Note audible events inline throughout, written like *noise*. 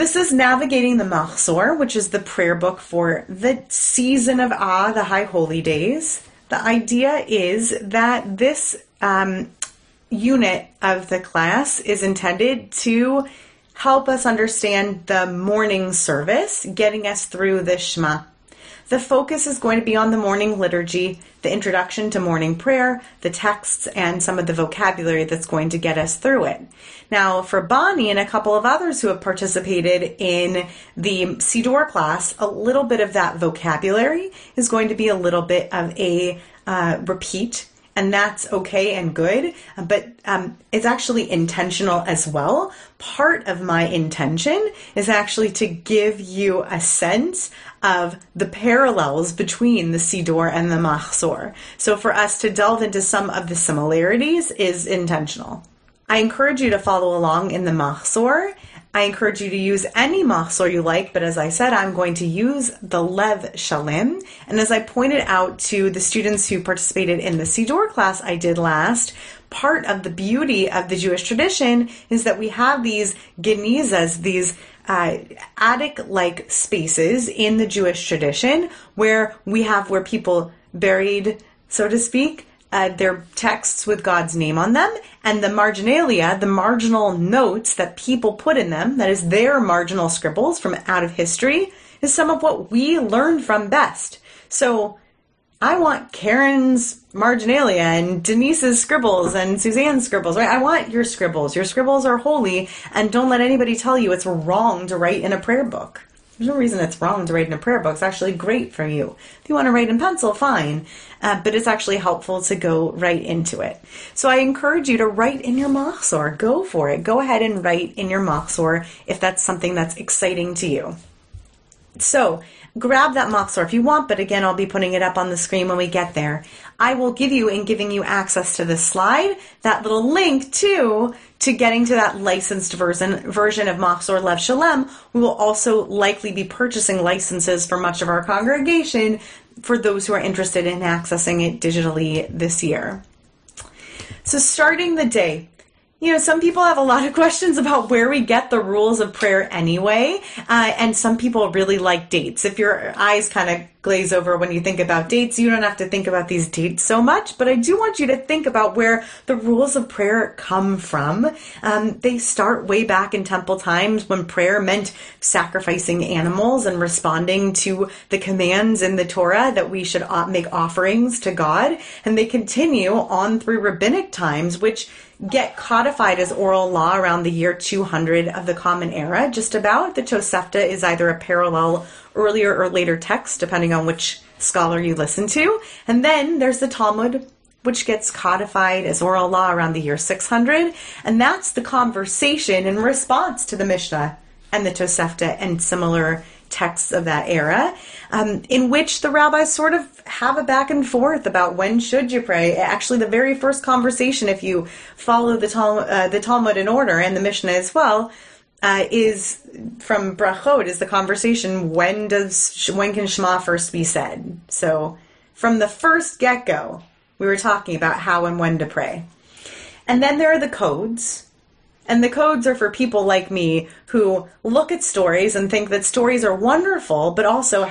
This is Navigating the Mahzor, which is the prayer book for the season of Ah, the High Holy Days. The idea is that this um, unit of the class is intended to help us understand the morning service, getting us through the Shema. The focus is going to be on the morning liturgy, the introduction to morning prayer, the texts, and some of the vocabulary that's going to get us through it. Now, for Bonnie and a couple of others who have participated in the Siddur class, a little bit of that vocabulary is going to be a little bit of a uh, repeat and that's okay and good, but um, it's actually intentional as well. Part of my intention is actually to give you a sense of the parallels between the Siddur and the Mahzor. So for us to delve into some of the similarities is intentional. I encourage you to follow along in the Mahzor. I encourage you to use any Mahzor you like, but as I said, I'm going to use the Lev Shalem. And as I pointed out to the students who participated in the Siddur class I did last, part of the beauty of the Jewish tradition is that we have these genizas, these uh, attic like spaces in the Jewish tradition where we have where people buried, so to speak, uh, their texts with God's name on them, and the marginalia, the marginal notes that people put in them, that is their marginal scribbles from out of history, is some of what we learn from best. So I want Karen's marginalia and Denise's scribbles and Suzanne's scribbles, right? I want your scribbles. Your scribbles are holy, and don't let anybody tell you it's wrong to write in a prayer book. There's no reason it's wrong to write in a prayer book. It's actually great for you. If you want to write in pencil, fine. Uh, but it's actually helpful to go right into it. So I encourage you to write in your Mahzor. Go for it. Go ahead and write in your Mahzor if that's something that's exciting to you. So grab that Mahzor if you want, but again, I'll be putting it up on the screen when we get there. I will give you, in giving you access to this slide, that little link to to getting to that licensed version version of Mahzor Lev Shalem. We will also likely be purchasing licenses for much of our congregation for those who are interested in accessing it digitally this year. So, starting the day, you know, some people have a lot of *laughs* questions about where we get the rules of prayer anyway, uh, and some people really like dates. If your eyes kind of glaze over when you think about dates, you don't have to think about these dates so much, but I do want you to think about where the rules of prayer come from. Um, they start way back in temple times when prayer meant sacrificing animals and responding to the commands in the Torah that we should make offerings to God, and they continue on through rabbinic times, which get codified as oral law around the year 200 of the Common Era, just about. The Tosefta is either a parallel earlier or later text, depending on which scholar you listen to. And then there's the Talmud, which gets codified as oral law around the year 600. And that's the conversation in response to the Mishnah and the Tosefta and similar texts of that era, um, in which the rabbis sort of have a back and forth about when should you pray. Actually, the very first conversation, if you follow the, Tal- uh, the Talmud in order and the Mishnah as well, uh, is from Brachot is the conversation when does when can Shema first be said? So from the first get go, we were talking about how and when to pray, and then there are the codes and the codes are for people like me who look at stories and think that stories are wonderful, but also,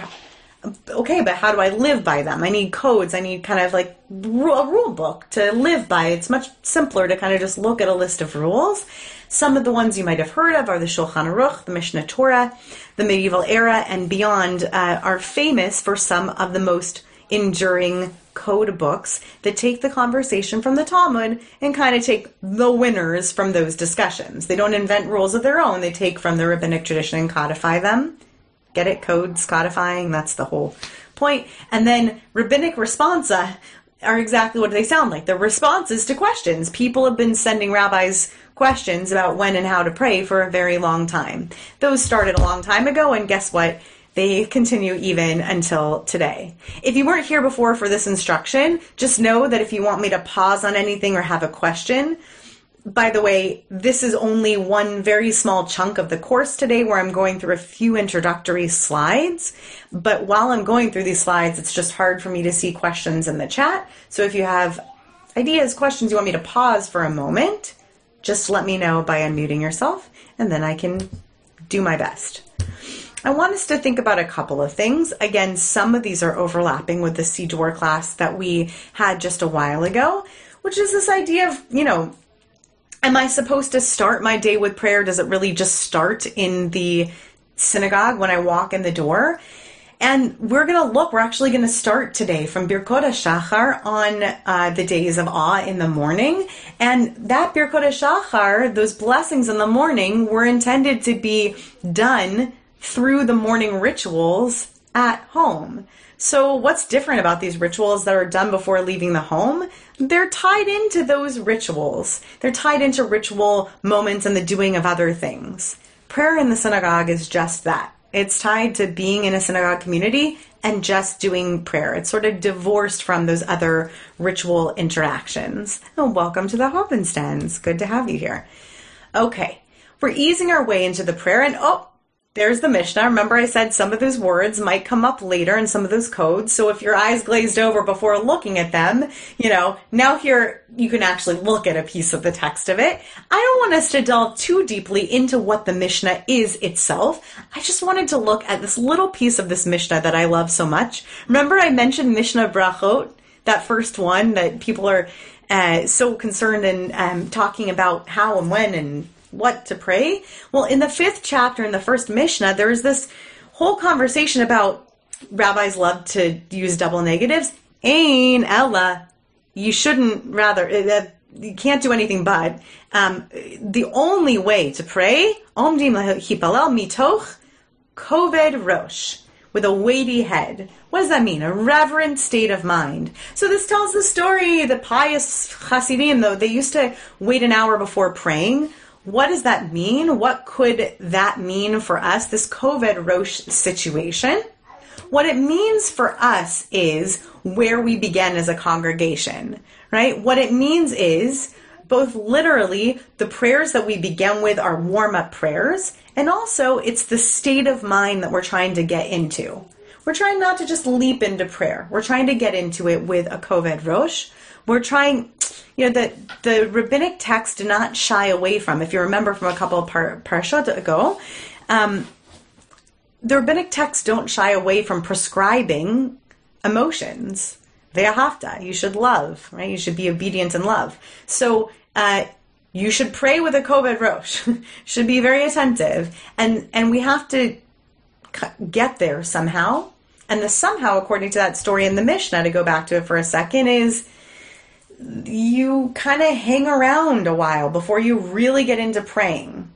okay, but how do I live by them? I need codes. I need kind of like a rule book to live by. It's much simpler to kind of just look at a list of rules. Some of the ones you might have heard of are the Shulchan Aruch, the Mishneh Torah, the medieval era, and beyond uh, are famous for some of the most enduring code books that take the conversation from the Talmud and kind of take the winners from those discussions. They don't invent rules of their own, they take from the rabbinic tradition and codify them. Get it? Codes, codifying, that's the whole point. And then rabbinic responsa are exactly what they sound like. They're responses to questions. People have been sending rabbis questions about when and how to pray for a very long time. Those started a long time ago, and guess what? They continue even until today. If you weren't here before for this instruction, just know that if you want me to pause on anything or have a question, by the way, this is only one very small chunk of the course today where I'm going through a few introductory slides. But while I'm going through these slides, it's just hard for me to see questions in the chat. So if you have ideas, questions, you want me to pause for a moment, just let me know by unmuting yourself and then I can do my best. I want us to think about a couple of things. Again, some of these are overlapping with the Siddur class that we had just a while ago, which is this idea of, you know, am I supposed to start my day with prayer? Does it really just start in the synagogue when I walk in the door? And we're going to look, we're actually going to start today from Birkot Shachar on uh, the days of awe in the morning. And that Birkot Shachar, those blessings in the morning, were intended to be done through the morning rituals at home. So, what's different about these rituals that are done before leaving the home? They're tied into those rituals. They're tied into ritual moments and the doing of other things. Prayer in the synagogue is just that. It's tied to being in a synagogue community and just doing prayer. It's sort of divorced from those other ritual interactions. Oh, welcome to the Hovenstens. Good to have you here. Okay, we're easing our way into the prayer, and oh, there's the Mishnah. Remember, I said some of those words might come up later in some of those codes. So if your eyes glazed over before looking at them, you know, now here you can actually look at a piece of the text of it. I don't want us to delve too deeply into what the Mishnah is itself. I just wanted to look at this little piece of this Mishnah that I love so much. Remember, I mentioned Mishnah Brachot, that first one that people are uh, so concerned in um, talking about how and when and what to pray? Well, in the fifth chapter, in the first Mishnah, there's this whole conversation about rabbis love to use double negatives. Ain Ella, you shouldn't rather, uh, you can't do anything but. Um, the only way to pray, Omdim Hipalel Mitoch, Koved Rosh, with a weighty head. What does that mean? A reverent state of mind. So this tells the story, the pious Hasidim, though, they used to wait an hour before praying what does that mean? What could that mean for us, this Koved Rosh situation? What it means for us is where we begin as a congregation, right? What it means is both literally the prayers that we begin with are warm up prayers, and also it's the state of mind that we're trying to get into. We're trying not to just leap into prayer. We're trying to get into it with a Koved Rosh. We're trying, you know, the, the rabbinic text do not shy away from, if you remember from a couple of par- parashot ago, um, the rabbinic texts don't shy away from prescribing emotions. Ve'ahavta, you should love, right? You should be obedient and love. So, uh, you should pray with a koved rosh. *laughs* should be very attentive, and and we have to get there somehow. And the somehow, according to that story in the Mishnah, to go back to it for a second, is you kind of hang around a while before you really get into praying.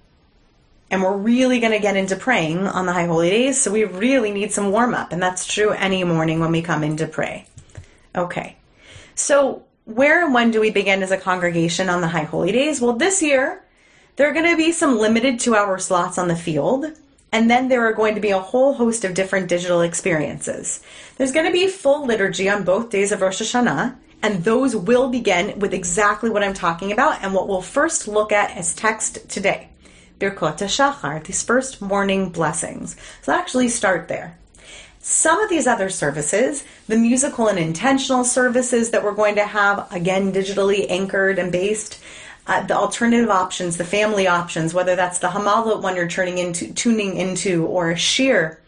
And we're really going to get into praying on the high holy days, so we really need some warm up. And that's true any morning when we come in to pray. Okay. So, where and when do we begin as a congregation on the high holy days? Well, this year, there are going to be some limited two hour slots on the field. And then there are going to be a whole host of different digital experiences. There's going to be full liturgy on both days of Rosh Hashanah, and those will begin with exactly what I'm talking about and what we'll first look at as text today. Birkot Shachar, these first morning blessings. So actually start there. Some of these other services, the musical and intentional services that we're going to have, again, digitally anchored and based, uh, the alternative options, the family options, whether that's the Hamalot one you're turning into, tuning into, or a sheer,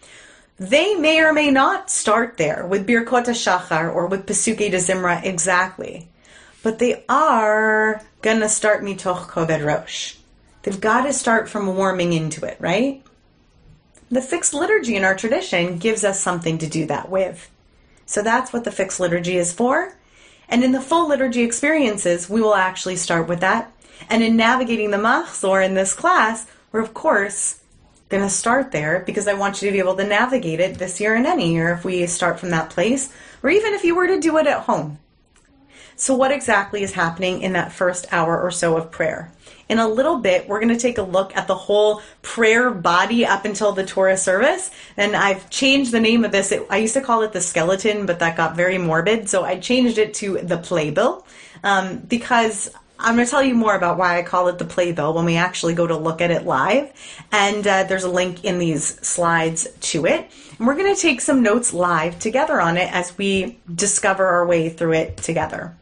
they may or may not start there with Birkot Shachar or with Pesukei de Zimra exactly. But they are going to start Mitoch Koved Rosh. They've got to start from warming into it, right? The fixed liturgy in our tradition gives us something to do that with. So that's what the fixed liturgy is for. And in the full liturgy experiences, we will actually start with that. And in navigating the Machzor in this class, we're of course going to start there because I want you to be able to navigate it this year and any year if we start from that place, or even if you were to do it at home. So, what exactly is happening in that first hour or so of prayer? In a little bit, we're going to take a look at the whole prayer body up until the Torah service. And I've changed the name of this. It, I used to call it the skeleton, but that got very morbid. So I changed it to the playbill um, because I'm going to tell you more about why I call it the playbill when we actually go to look at it live. And uh, there's a link in these slides to it. And we're going to take some notes live together on it as we discover our way through it together.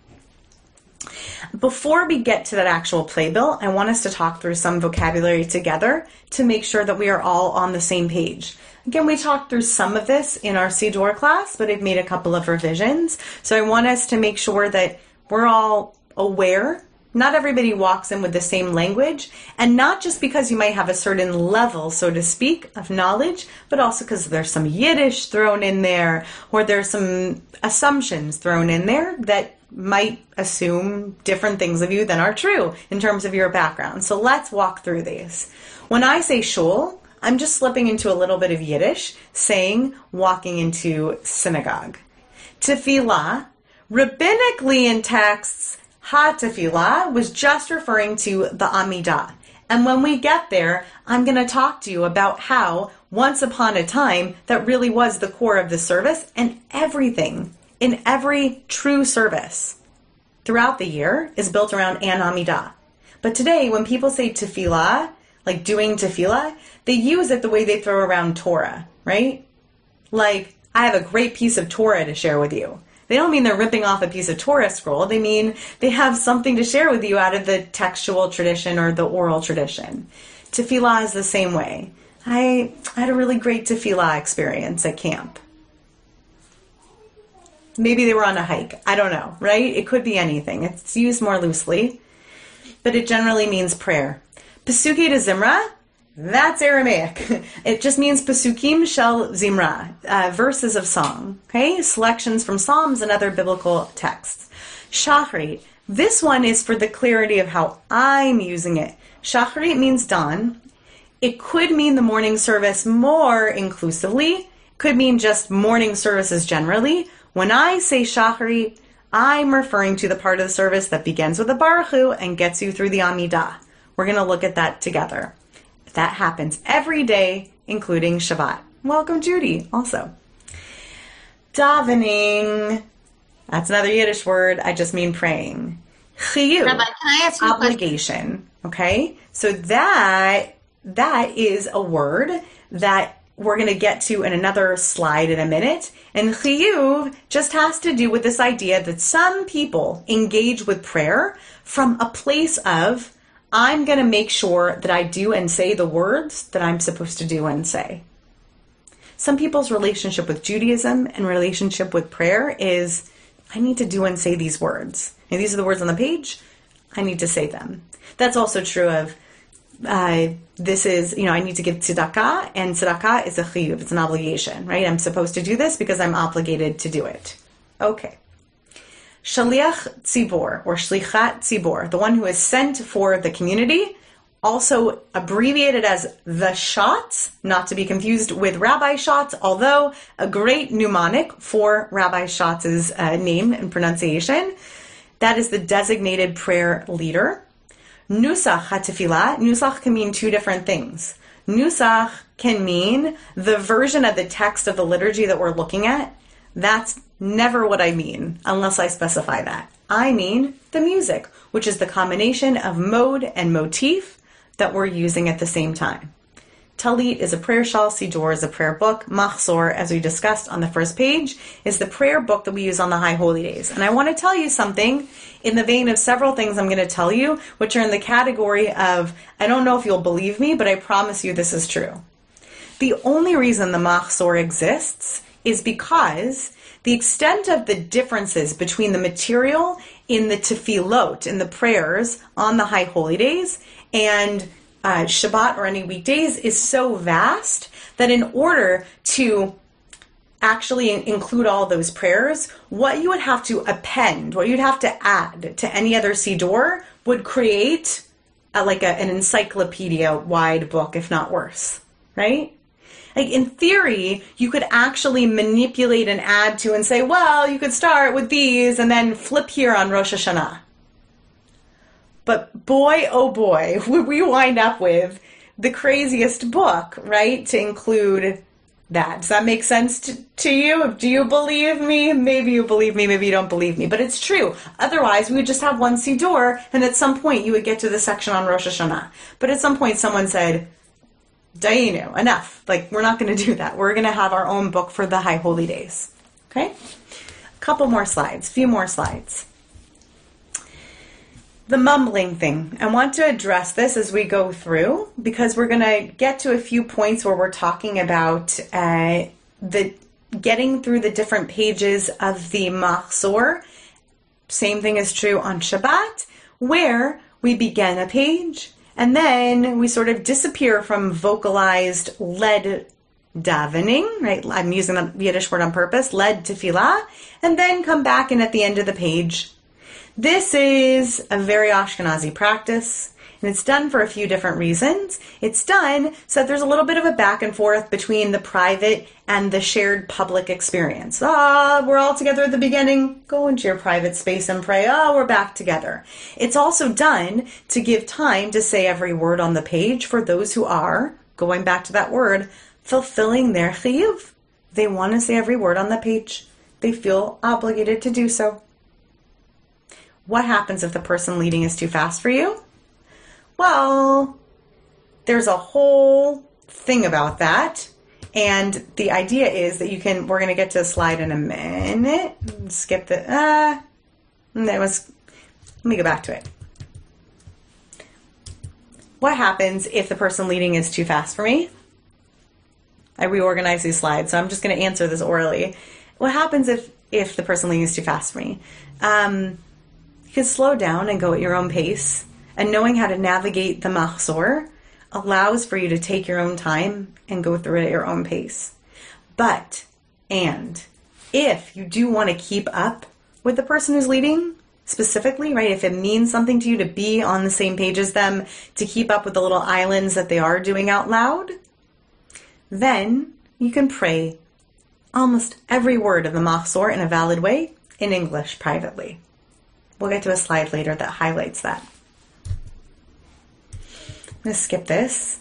before we get to that actual playbill, I want us to talk through some vocabulary together to make sure that we are all on the same page. Again, we talked through some of this in our Siddur class, but I've made a couple of revisions. So I want us to make sure that we're all aware. Not everybody walks in with the same language, and not just because you might have a certain level, so to speak, of knowledge, but also because there's some Yiddish thrown in there, or there's some assumptions thrown in there that might assume different things of you than are true in terms of your background. So let's walk through these. When I say shul, I'm just slipping into a little bit of Yiddish, saying walking into synagogue. Tefillah, rabbinically in texts, ha tefillah was just referring to the Amidah. And when we get there, I'm going to talk to you about how once upon a time that really was the core of the service and everything in every true service throughout the year is built around an Amidah. But today, when people say tefillah, like doing tefillah, they use it the way they throw around Torah, right? Like, I have a great piece of Torah to share with you. They don't mean they're ripping off a piece of Torah scroll. They mean they have something to share with you out of the textual tradition or the oral tradition. Tefillah is the same way. I had a really great tefillah experience at camp. Maybe they were on a hike. I don't know, right? It could be anything. It's used more loosely, but it generally means prayer. Pesukei de Zimra, that's Aramaic. *laughs* It just means Pesukim Shel Zimra, uh, verses of song, okay? Selections from Psalms and other biblical texts. Shachrit, this one is for the clarity of how I'm using it. Shachrit means dawn. It could mean the morning service more inclusively, could mean just morning services generally. When I say Shachrit, I'm referring to the part of the service that begins with a Baruch Hu and gets you through the Amidah. We're going to look at that together. That happens every day, including Shabbat. Welcome, Judy, also. Davening. That's another Yiddish word. I just mean praying. Chiyuv. Rabbi, can I ask you obligation. Okay, so that that is a word that we're going to get to in another slide in a minute. And chiyuv just has to do with this idea that some people engage with prayer from a place of I'm going to make sure that I do and say the words that I'm supposed to do and say. Some people's relationship with Judaism and relationship with prayer is I need to do and say these words. And these are the words on the page. I need to say them. That's also true of uh, this is, you know, I need to give tzedakah, and tzedakah is a chiyuv, it's an obligation, right? I'm supposed to do this because I'm obligated to do it. Okay. Shaliach Tzibor or Shlichat Tzibor, the one who is sent for the community, also abbreviated as the Shatz, not to be confused with Rabbi Shots, although a great mnemonic for Rabbi Shots' uh, name and pronunciation. That is the designated prayer leader. Nusach HaTefilah, Nusach can mean two different things. Nusach can mean the version of the text of the liturgy that we're looking at. That's never what I mean unless I specify that. I mean the music, which is the combination of mode and motif that we're using at the same time. Talit is a prayer shawl, Siddur is a prayer book. Machzor, as we discussed on the first page, is the prayer book that we use on the high holy days. And I want to tell you something in the vein of several things I'm going to tell you, which are in the category of, I don't know if you'll believe me, but I promise you this is true. The only reason the Machzor exists is because the extent of the differences between the material in the tefillot, in the prayers on the high holy days, and uh, Shabbat or any weekdays is so vast that in order to actually include all those prayers, what you would have to append, what you'd have to add to any other Siddur would create a, like a, an encyclopedia wide book, if not worse, right? Like in theory, you could actually manipulate and add to and say, well, you could start with these and then flip here on Rosh Hashanah. But boy, oh boy, *laughs* would we wind up with the craziest book, right? To include that. Does that make sense to, to, you? Do you believe me? Maybe you believe me, maybe you don't believe me, but it's true. Otherwise, we would just have one Siddur, and at some point you would get to the section on Rosh Hashanah. But at some point, someone said, Dayenu, enough. Like, we're not going to do that. We're going to have our own book for the High Holy Days. Okay? A couple more slides, few more slides. the mumbling thing. I want to address this as we go through because we're going to get to a few points where we're talking about uh, the getting through the different pages of the Mahzor. Same thing is true on Shabbat, where we begin a page and then we sort of disappear from vocalized led davening, right? I'm using the Yiddish word on purpose, led tefillah, and then come back and at the end of the page. This is a very Ashkenazi practice. And it's done for a few different reasons. It's done so that there's a little bit of a back and forth between the private and the shared public experience. Ah, we're all together at the beginning. Go into your private space and pray. Ah, we're back together. It's also done to give time to say every word on the page for those who are, going back to that word, fulfilling their chiyuv. They want to say every word on the page. They feel obligated to do so. What happens if the person leading is too fast for you? Well, there's a whole thing about that. And the idea is that you can, we're going to get to a slide in a minute. Skip the, uh, that was, let me go back to it. What happens if the person leading is too fast for me? I reorganize these slides, so I'm just going to answer this orally. What happens if, if the person leading is too fast for me? Um, you can slow down and go at your own pace and knowing how to navigate the mahzor allows for you to take your own time and go through it at your own pace. But, and, if you do want to keep up with the person who's leading, specifically, right? If it means something to you to be on the same page as them, to keep up with the little islands that they are doing out loud, then you can pray almost every word of the Mahzor in a valid way in English privately. We'll get to a slide later that highlights that. To skip this.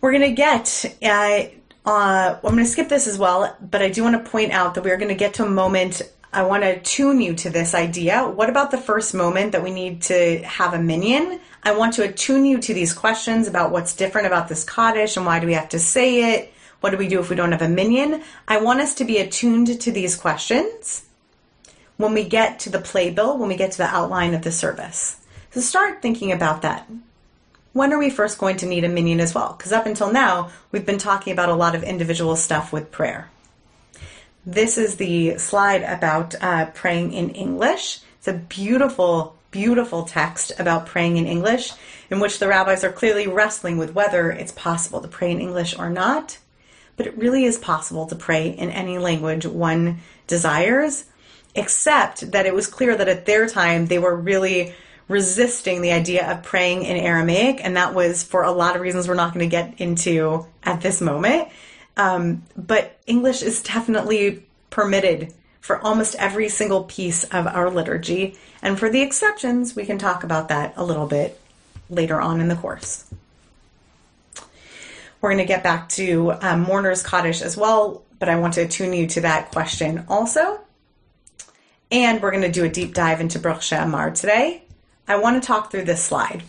We're going to get, uh, uh, I'm going to skip this as well, but I do want to point out that we're going to get to a moment. I want to tune you to this idea. What about the first moment that we need to have a minyan? I want to attune you to these questions about what's different about this Kaddish and why do we have to say it? What do we do if we don't have a minyan? I want us to be attuned to these questions when we get to the playbill, when we get to the outline of the service. So start thinking about that when are we first going to need a minyan as well? Because up until now, we've been talking about a lot of individual stuff with prayer. This is the slide about uh, praying in English. It's a beautiful, beautiful text about praying in English, in which the rabbis are clearly wrestling with whether it's possible to pray in English or not. But it really is possible to pray in any language one desires, except that it was clear that at their time they were really resisting the idea of praying in Aramaic, and that was for a lot of reasons we're not going to get into at this moment. Um, but English is definitely permitted for almost every single piece of our liturgy, and for the exceptions, we can talk about that a little bit later on in the course. We're going to get back to um, Mourner's Kaddish as well, but I want to tune you to that question also. And we're going to do a deep dive into Baruch She'amar today. I want to talk through this slide.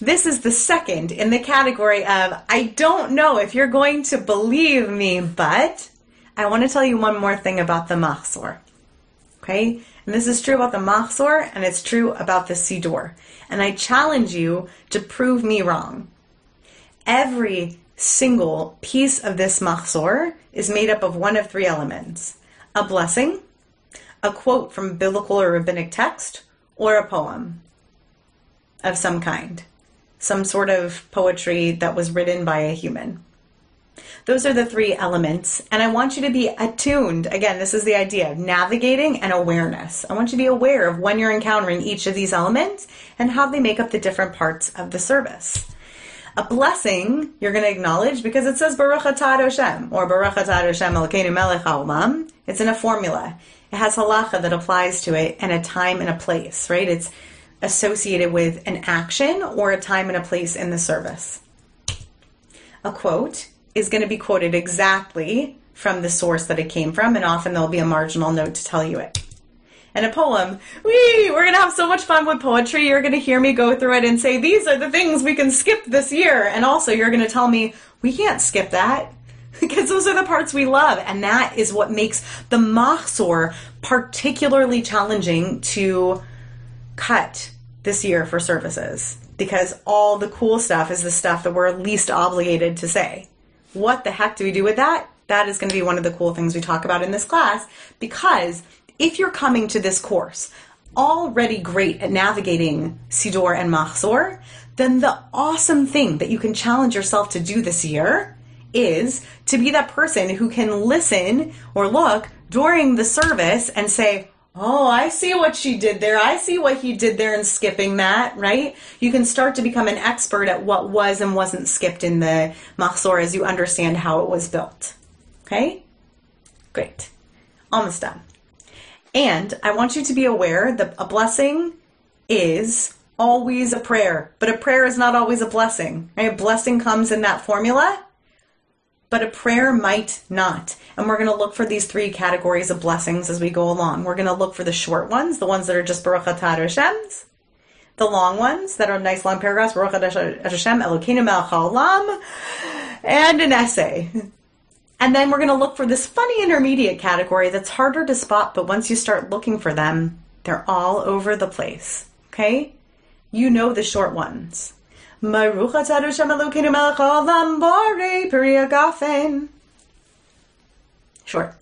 This is the second in the category of I don't know if you're going to believe me, but I want to tell you one more thing about the Mahzor. Okay? And this is true about the Mahzor and it's true about the Siddur. And I challenge you to prove me wrong. Every single piece of this Mahzor is made up of one of three elements a blessing, a quote from biblical or rabbinic text, or a poem of some kind, some sort of poetry that was written by a human. Those are the three elements, and I want you to be attuned. Again, this is the idea of navigating and awareness. I want you to be aware of when you're encountering each of these elements and how they make up the different parts of the service. A blessing you're going to acknowledge because it says Baruch Atah Hashem or Baruch Atah Hashem Elokeinu Melech Haolam. It's in a formula. It has halacha that applies to it and a time and a place, right? It's associated with an action or a time and a place in the service. A quote is going to be quoted exactly from the source that it came from, and often there'll be a marginal note to tell you it. And a poem, wee, we're going to have so much fun with poetry. You're going to hear me go through it and say, these are the things we can skip this year. And also, you're going to tell me, we can't skip that *laughs* because those are the parts we love. And that is what makes the Mahzor particularly challenging to cut this year for services because all the cool stuff is the stuff that we're least obligated to say. What the heck do we do with that? That is going to be one of the cool things we talk about in this class because if you're coming to this course already great at navigating Siddur and Machzor, then the awesome thing that you can challenge yourself to do this year is to be that person who can listen or look during the service and say, Oh, I see what she did there. I see what he did there in skipping that, right? You can start to become an expert at what was and wasn't skipped in the Machzor as you understand how it was built. Okay? Great. Almost done. And I want you to be aware that a blessing is always a prayer, but a prayer is not always a blessing. Right? A blessing comes in that formula, but a prayer might not. And we're going to look for these three categories of blessings as we go along. We're going to look for the short ones, the ones that are just Baruch Atah Hashem's, the long ones that are nice long paragraphs, Baruch Hashem, Elokeinu Melech Haolam, and an essay. And then we're going to look for this funny intermediate category that's harder to spot, but once you start looking for them, they're all over the place. Okay? You know the short ones. Short.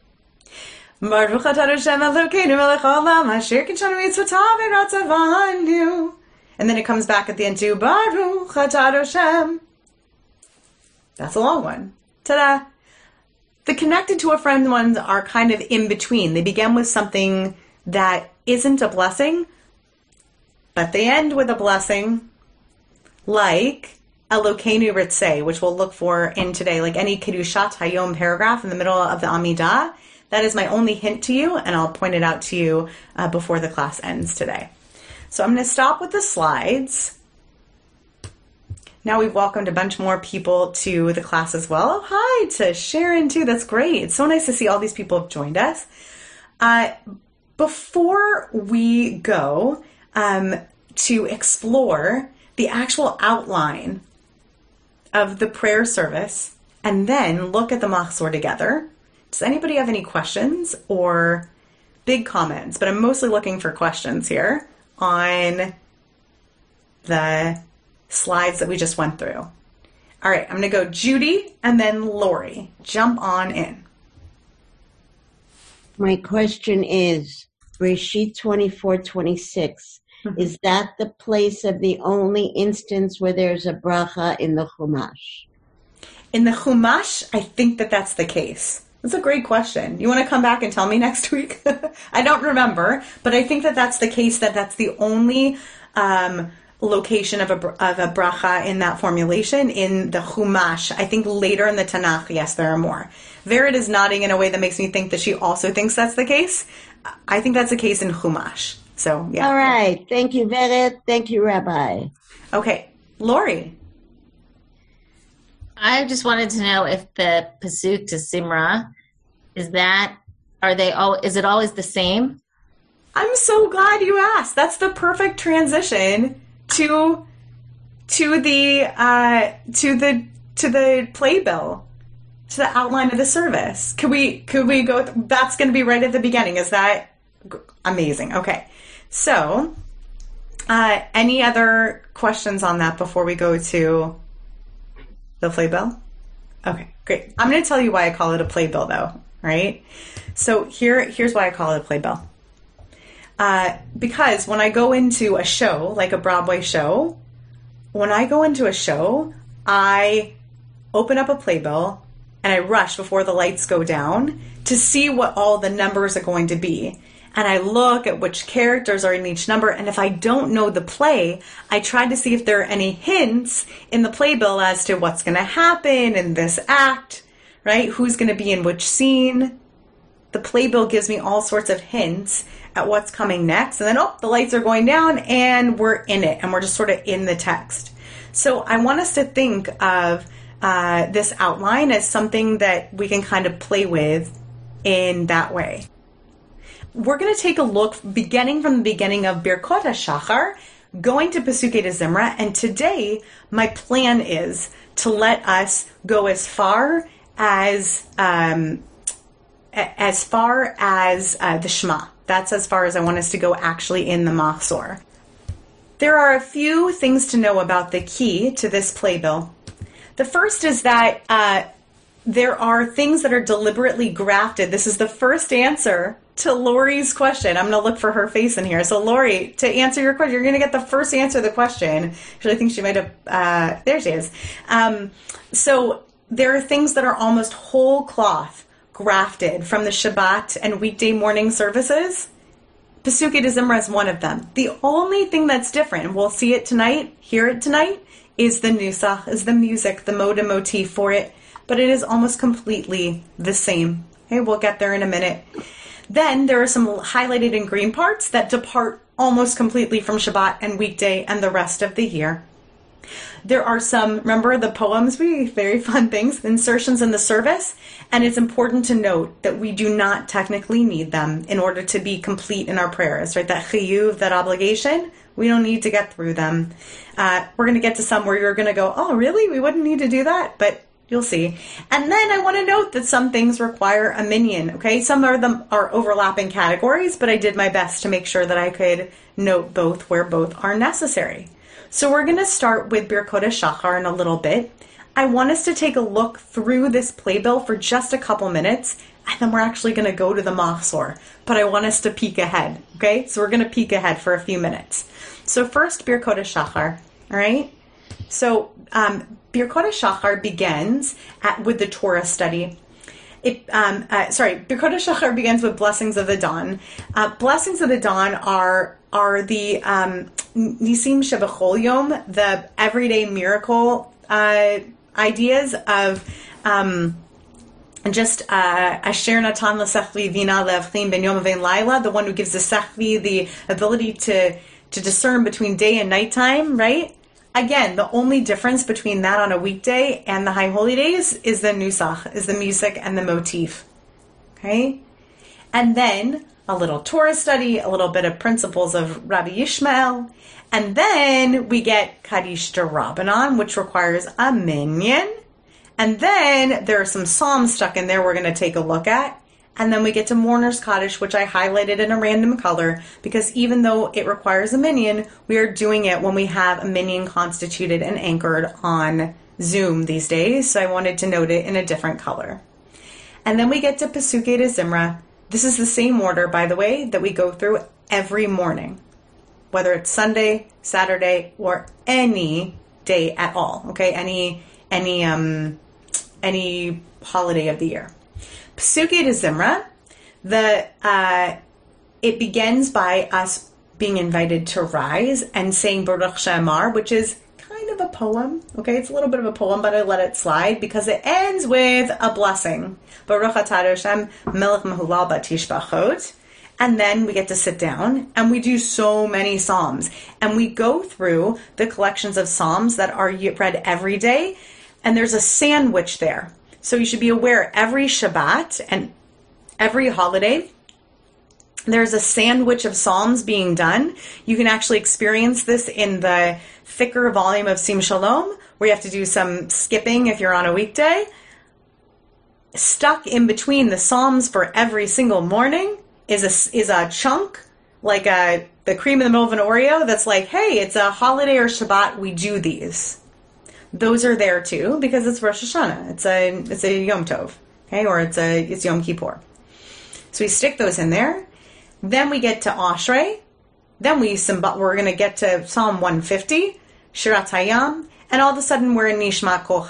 And then it comes back at the end to Baruch Hashem. That's a long one. Ta-da! The connected to a friend ones are kind of in between. They begin with something that isn't a blessing, but they end with a blessing, like Elokeinu Ritzeh, which we'll look for in today, like any Kedushat Hayom paragraph in the middle of the Amidah. That is my only hint to you, and I'll point it out to you uh, before the class ends today. So I'm going to stop with the slides. Now we've welcomed a bunch more people to the class as well. Oh, hi to Sharon too. That's great. It's so nice to see all these people have joined us. Uh, before we go um, to explore the actual outline of the prayer service and then look at the Machzor together, does anybody have any questions or big comments? But I'm mostly looking for questions here on the slides that we just went through. All right, I'm going to go Judy and then Lori. Jump on in. My question is Reshit 24 26. Mm-hmm. Is that the place of the only instance where there's a bracha in the Chumash? In the Chumash, I think that that's the case. That's a great question. You want to come back and tell me *laughs* next week? *laughs* I don't remember, but I think that that's the case. That that's the only um, location of a, of a bracha in that formulation in the Chumash. I think later in the Tanakh, yes, there are more. Vered is nodding in a way that makes me think that she also thinks that's the case. I think that's the case in Chumash. So, yeah. All right. Thank you, Vered. Thank you, Rabbi. Okay. Lori. I just wanted to know if the Pesukei de Zimra, is that, are they all, is it always the same? I'm so glad you asked. That's the perfect transition to to the uh, to the to the playbill to the outline of the service. Could we could we go? That's going to be right at the beginning. Is that amazing? Okay, so uh, any other questions on that before we go to the playbill? Okay, great. I'm going to tell you why I call it a playbill, though. Right. So here here's why I call it a playbill. Uh, because when I go into a show, like a Broadway show, when I go into a show, I open up a playbill and I rush before the lights go down to see what all the numbers are going to be. And I look at which characters are in each number. And if I don't know the play, I try to see if there are any hints in the playbill as to what's going to happen in this act, right? Who's going to be in which scene. The playbill gives me all sorts of hints at what's coming next. And then, oh, the lights are going down and we're in it and we're just sort of in the text. So I want us to think of uh, this outline as something that we can kind of play with in that way. We're going to take a look beginning from the beginning of Birkot HaShachar, going to Pesukei de Zimra, and today my plan is to let us go as far as um, as far as uh, the Shema. That's as far as I want us to go actually in the Machzor. There are a few things to know about the key to this playbill. The first is that uh, there are things that are deliberately grafted. This is the first answer to Lori's question. I'm going to look for her face in here. So, Lori, to answer your question, you're going to get the first answer to the question. Actually, I think she might have. Uh, there she is. Um, so, there are things that are almost whole cloth grafted from the Shabbat and weekday morning services. Pesukei de Zimra is one of them. The only thing that's different, and we'll see it tonight, hear it tonight, is the nusach, is the music, the moda motif for it, but it is almost completely the same. Okay, we'll get there in a minute. Then there are some highlighted in green parts that depart almost completely from Shabbat and weekday and the rest of the year. There are some, remember the poems, we very fun things, insertions in the service, and it's important to note that we do not technically need them in order to be complete in our prayers, right? That chiyuv, that obligation, we don't need to get through them. Uh, we're going to get to some where you're going to go, oh, really? We wouldn't need to do that? But you'll see. And then I want to note that some things require a minyan, okay? Some of them are overlapping categories, but I did my best to make sure that I could note both where both are necessary. So we're going to start with Birkot Shachar in a little bit. I want us to take a look through this playbill for just a couple minutes, and then we're actually going to go to the Machzor. But I want us to peek ahead, okay? So we're going to peek ahead for a few minutes. So first, Birkot Shachar, all right? So um, Birkot Shachar begins at, with the Torah study. It, um, uh, sorry, Birkot Shachar begins with blessings of the dawn. Uh, blessings of the dawn are are the um, Nisim Shebachol Yom, the everyday miracle uh, ideas of um, just uh, Asher Natan L'Sechvi Vina Levchim Ben Yom Laila, the one who gives the Sechvi the ability to to discern between day and nighttime, right? Again, the only difference between that on a weekday and the high holy days is the nusach, is the music and the motif. Okay? And then a little Torah study, a little bit of principles of Rabbi Yishmael, and then we get Kaddish Rabbanon, which requires a minyan. And then there are some psalms stuck in there we're going to take a look at. And then we get to Mourner's Kaddish, which I highlighted in a random color because even though it requires a minyan, we are doing it when we have a minyan constituted and anchored on Zoom these days. So I wanted to note it in a different color. And then we get to Pesukei de Zimra. This is the same order, by the way, that we go through every morning, whether it's Sunday, Saturday, or any day at all. Okay, any any um any holiday of the year. Pesukei de Zimra, the uh, it begins by us being invited to rise and saying Baruch She'amar, which is kind of a poem. Okay, it's a little bit of a poem, but I let it slide because it ends with a blessing. Baruch atah Hashem melech mahulal batishbachot. And then we get to sit down and we do so many Psalms. And we go through the collections of Psalms that are read every day. And there's a sandwich there. So you should be aware every Shabbat and every holiday, there's a sandwich of Psalms being done. You can actually experience this in the thicker volume of Sim Shalom, where you have to do some skipping if you're on a weekday. Stuck in between the Psalms for every single morning is a, is a chunk, like a, the cream in the middle of an Oreo, that's like, hey, it's a holiday or Shabbat, we do these those are there too because it's Rosh Hashanah. It's a it's a Yom Tov, okay, or it's a it's Yom Kippur. So we stick those in there. Then we get to Ashrei. Then we we're going to get to Psalm 150, Shirat Hayam, and all of a sudden we're in Nishmat Kol.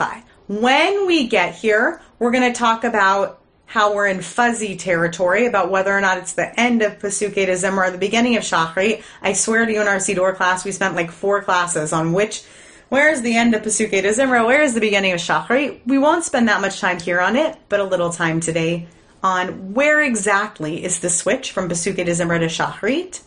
When we get here, we're going to talk about how we're in fuzzy territory about whether or not it's the end of Pesukei de Zimra or the beginning of Shachri. I swear to you in our Siddur class, we spent like four classes on which where is the end of Pesukei de Zimra? Where is the beginning of Shachrit? We won't spend that much time here on it, but a little time today on where exactly is the switch from Pesukei de Zimra to Shachrit.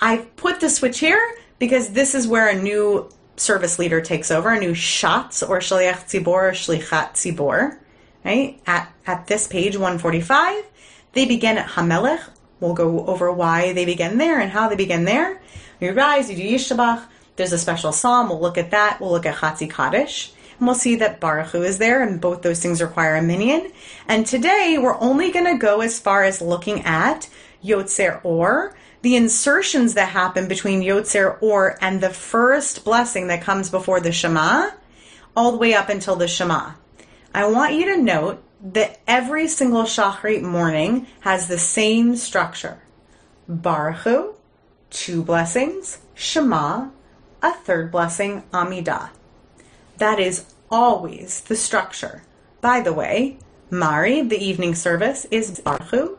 I've put the switch here because this is where a new service leader takes over, a new Shatz or Shaliach Tzibor or Shlichat Tzibor. Right? At, at this page 145, they begin at Hamelech. We'll go over why they begin there and how they begin there. You rise, you do Yishtabach, there's a special psalm. We'll look at that. We'll look at Chatzi Kaddish. And we'll see that Baruch Hu is there, and both those things require a minyan. And today we're only going to go as far as looking at Yotzer Or, the insertions that happen between Yotzer or and the first blessing that comes before the Shema, all the way up until the Shema. I want you to note that every single Shachrit morning has the same structure. Baruch Hu, two blessings, Shema, a third blessing, Amidah. That is always the structure. By the way, Ma'ariv, the evening service, is Barchu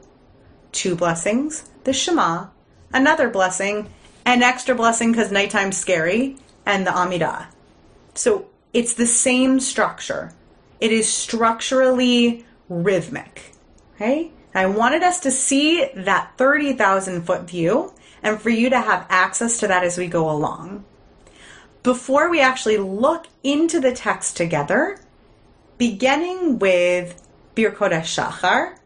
two blessings, the Shema, another blessing, an extra blessing because nighttime's scary, and the Amidah. So it's the same structure. It is structurally rhythmic. Okay? I wanted us to see that 30,000 foot view and for you to have access to that as we go along. Before we actually look into the text together, beginning with Birkot Shachar,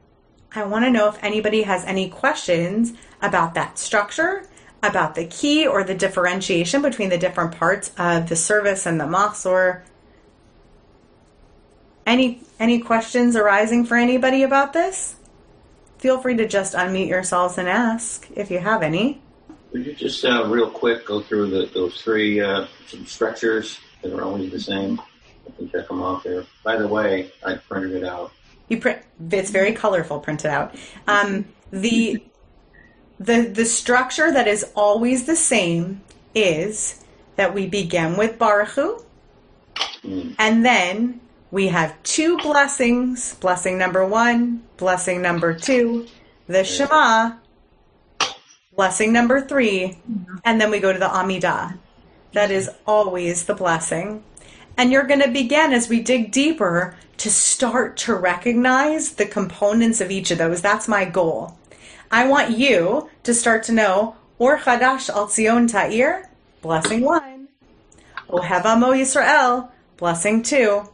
I want to know if anybody has any questions about that structure, about the key or the differentiation between the different parts of the service and the machzor. Any any questions arising for anybody about this? Feel free to just unmute yourselves and ask if you have any. Would you just uh, real quick go through the, those three uh, structures that are always the same? I can check them off there. By the way, I printed it out. You print. It's very colorful printed out. Um, the the the structure that is always the same is that we begin with Barchu, Mm. and then we have two blessings. Blessing number one, blessing number two, the Shema, blessing number three, and then we go to the Amida. That is always the blessing. And you're going to begin as we dig deeper to start to recognize the components of each of those. That's my goal. I want you to start to know Or Chadash Al Zion Ta'ir, blessing one. Ohev Amo Yisrael, blessing two.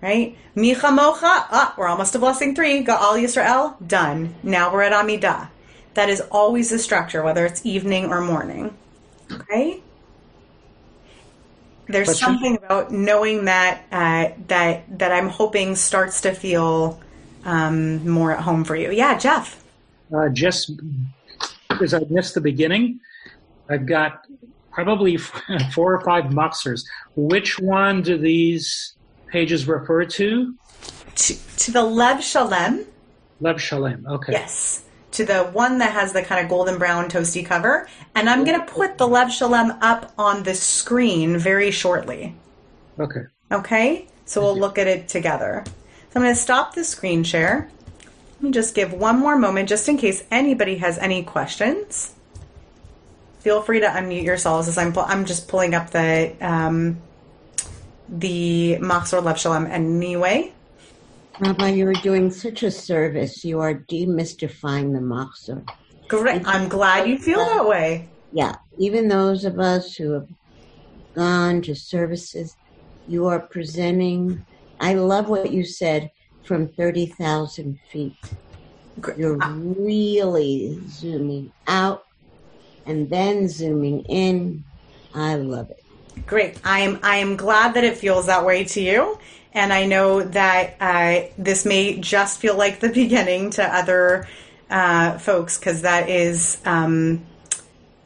Right? Mi Chamocha, ah, we're almost to blessing three. Ga'al Yisrael, done. Now we're at Amidah. That is always the structure, whether it's evening or morning. Okay? There's Question? something about knowing that uh, that that I'm hoping starts to feel um, more at home for you. Yeah, Jeff. Uh, just because I missed the beginning, I've got probably *laughs* four or five machzors. Which one do these pages refer to? To, to the Lev Shalem, Lev Shalem. Okay. yes. To the one that has the kind of golden brown toasty cover. And I'm going to put the Lev Shalem up on the screen very shortly. Okay. Okay? So we'll look at it together. So I'm going to stop the screen share. Let me just give one more moment just in case anybody has any questions. Feel free to unmute yourselves as I'm, I'm just pulling up the um, the Machzor Lev Shalem anyway. Rabbi, you are doing such a service. You are demystifying the machzor. Great. I'm glad you feel that way. Yeah, even those of us who have gone to services, you are presenting. I love what you said from 30,000 feet. You're uh, really zooming out and then zooming in. I love it. Great. I am I am glad that it feels that way to you, and I know that uh, this may just feel like the *laughs* beginning to other uh, folks because that is um,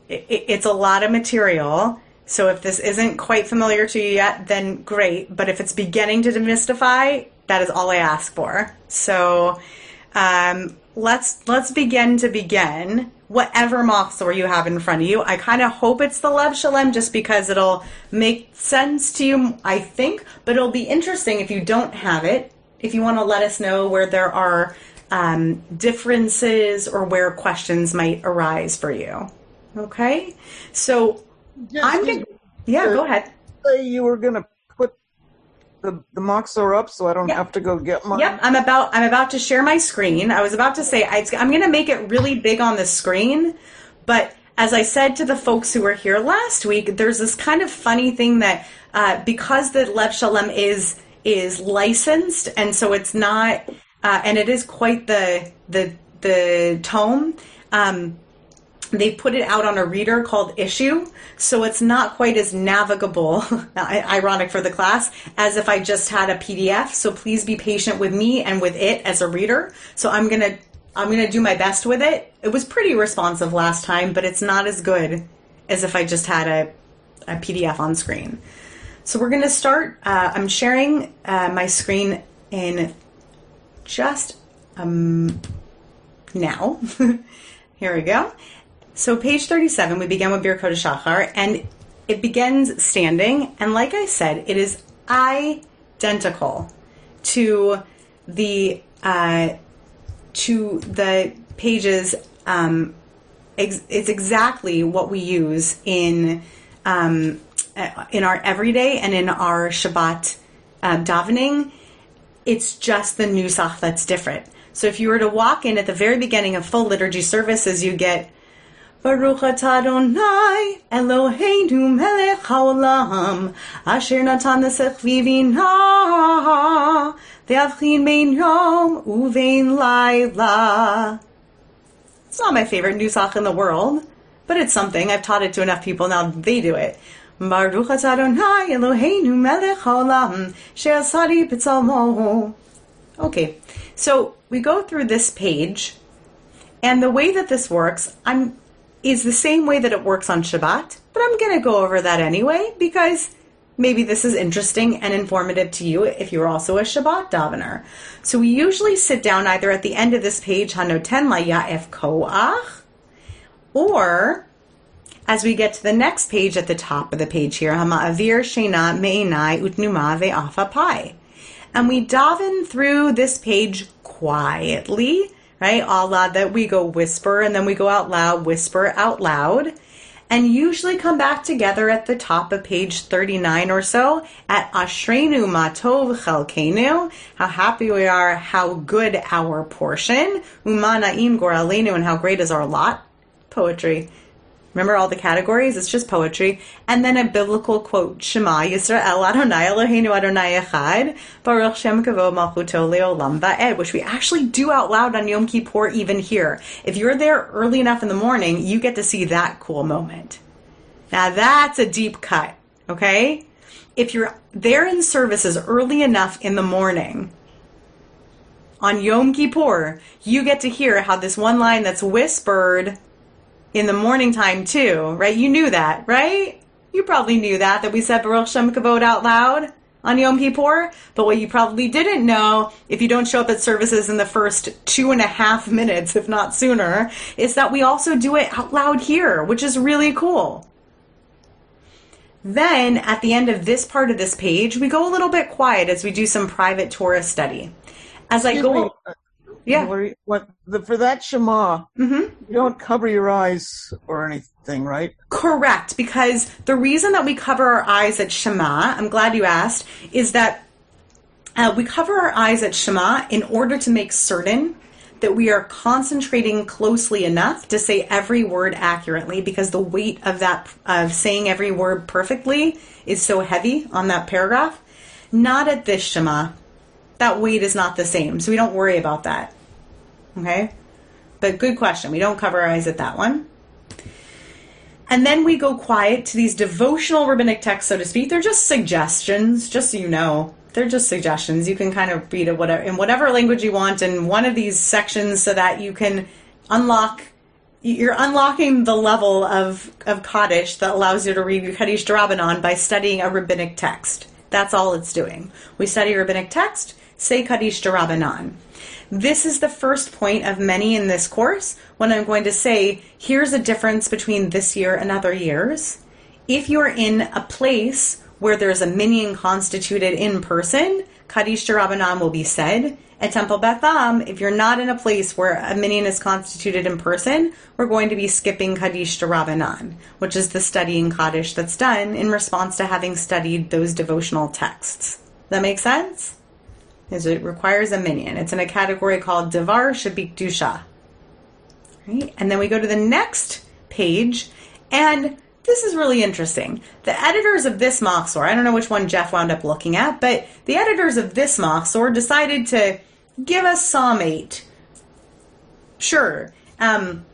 it, it's a lot of material. So if this isn't quite familiar to you yet, then great. But if it's beginning to demystify, that is all I ask for. So um, let's let's begin to begin. Whatever machzor you have in front of you, I kind of hope it's the Lev Shalem, just because it'll make sense to you, I think. But it'll be interesting if you don't have it. If you want to let us know where there are um, differences or where questions might arise for you. Okay, so I'm gonna. Yeah, go ahead. you were gonna put the the are up so I don't Yep. have to go get mine. Yep, I'm about I'm about to share my screen. I was about to say I, I'm going to make it really big on the screen, but as I said to the folks who were here last week, there's this kind of funny thing that uh, because the Lev Shalem is is licensed, and so it's not, uh, and it is quite the the the tome. Um, they put it out on a reader called Issuu, so it's not quite as navigable, *laughs* ironic for the class, as if I just had a PDF. So please be patient with me and with it as a reader. So I'm going to I'm going to do my best with it. It was pretty responsive last time, but it's not as good as if I just had a, a PDF on screen. So we're going to start. Uh, I'm sharing uh, my screen in just um, now. *laughs* Here we go. So page 37, we begin with Birkot Shachar, and it begins standing. And like I said, it is identical to the uh, to the pages. Um, ex- it's exactly what we use in um, uh, in our everyday and in our Shabbat uh, davening. It's just the nusach that's different. So if you were to walk in at the very beginning of full liturgy services, you get Baruch Adonai Eloheinu melech haolam asher natan nesech ve'avchin bein yom uvein laila. It's not my favorite nusach in the world, but it's something. I've taught it to enough people now they do it. Baruch Adonai Eloheinu melech haolam she'asari b'tzalmo. Okay, so we go through this page, and the way that this works, I'm is the same way that it works on Shabbat, but I'm going to go over that anyway because maybe this is interesting and informative to you if you're also a Shabbat davener. So we usually sit down either at the end of this page, Hanoten La Ya'ef Koach, or as we get to the next page at the top of the page here, Hama'avir Shena Me'enai Utnuma Ve'afa Pai. And we daven through this page quietly right? Allah that we go whisper and then we go out loud, whisper out loud, and usually come back together at the top of page 39 or so at Ashrenu Matov Chelkenu, how happy we are, how good our portion, Umanaim Goralenu, and how great is our lot. Poetry. Remember all the categories? It's just poetry. And then a biblical quote, Shema Yisrael Adonai Eloheinu Adonai Echad, Baruch Shem Kavod Malchuto Leolam Va'ed, which we actually do out loud on Yom Kippur even here. If you're there early enough in the morning, you get to see that cool moment. Now that's a deep cut, okay? If you're there in services early enough in the morning, on Yom Kippur, you get to hear how this one line that's whispered in the morning time too, right? You knew that, right? You probably knew that, that we said Baruch Shem Kavod out loud on Yom Kippur. But what you probably didn't know, if you don't show up at services in the first two and a half minutes, if not sooner, is that we also do it out loud here, which is really cool. Then, at the end of this part of this page, we go a little bit quiet as we do some private Torah study. As I go, me, uh, yeah, Hillary, what the, for that Shema, hmm you don't cover your eyes or anything, right? Correct, because the reason that we cover our eyes at Shema, I'm glad you asked, is that uh, we cover our eyes at Shema in order to make certain that we are concentrating closely enough to say every word accurately because the weight of that of saying every word perfectly is so heavy on that paragraph. Not at this shema. That weight is not the same so we don't worry about that okay but good question we don't cover our eyes at that one and then we go quiet to these devotional rabbinic texts, so to speak. They're just suggestions, just so you know. They're just suggestions. You can kind of read it whatever, in whatever language you want in one of these sections so that you can unlock. You're unlocking the level of, of Kaddish that allows you to read your Kaddish Drabanan by studying a rabbinic text. That's all it's doing. We study rabbinic text, say Kaddish Drabanan. This is the first point of many in this course when I'm going to say, here's a difference between this year and other years. If you're in a place where there's a minyan constituted in person, Kaddish Rabbanan will be said. At Temple Beth Am, if you're not in a place where a minyan is constituted in person, we're going to be skipping Kaddish Rabbanan, which is the studying Kaddish that's done in response to having studied those devotional texts. That make sense? Because it requires a minyan. It's in a category called Devar Shabik Dusha. Right? And then we go to the next page, and this is really interesting. The editors of this Machzor, I don't know which one Jeff wound up looking at, but the editors of this Machzor decided to give us Psalm 8. Sure. Um,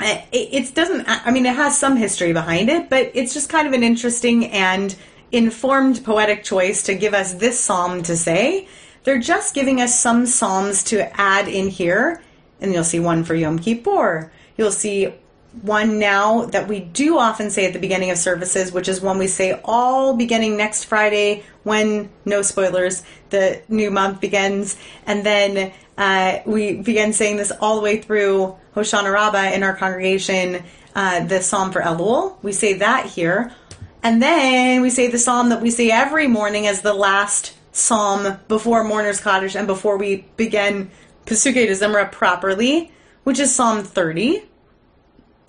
it, it doesn't, I mean, it has some history behind it, but it's just kind of an interesting and informed poetic choice to give us this psalm to say. They're just giving us some psalms to add in here and you'll see one for Yom Kippur. You'll see one now that we do often say at the beginning of services, which is one we say all beginning next Friday when, no spoilers, the new month begins. And then uh, we begin saying this all the way through Hoshana Rabbah in our congregation, uh, the Psalm for Elul. We say that here. And then we say the psalm that we say every morning as the last psalm before Mourner's Kaddish and before we begin Pesukei de Zimra properly, which is Psalm 30.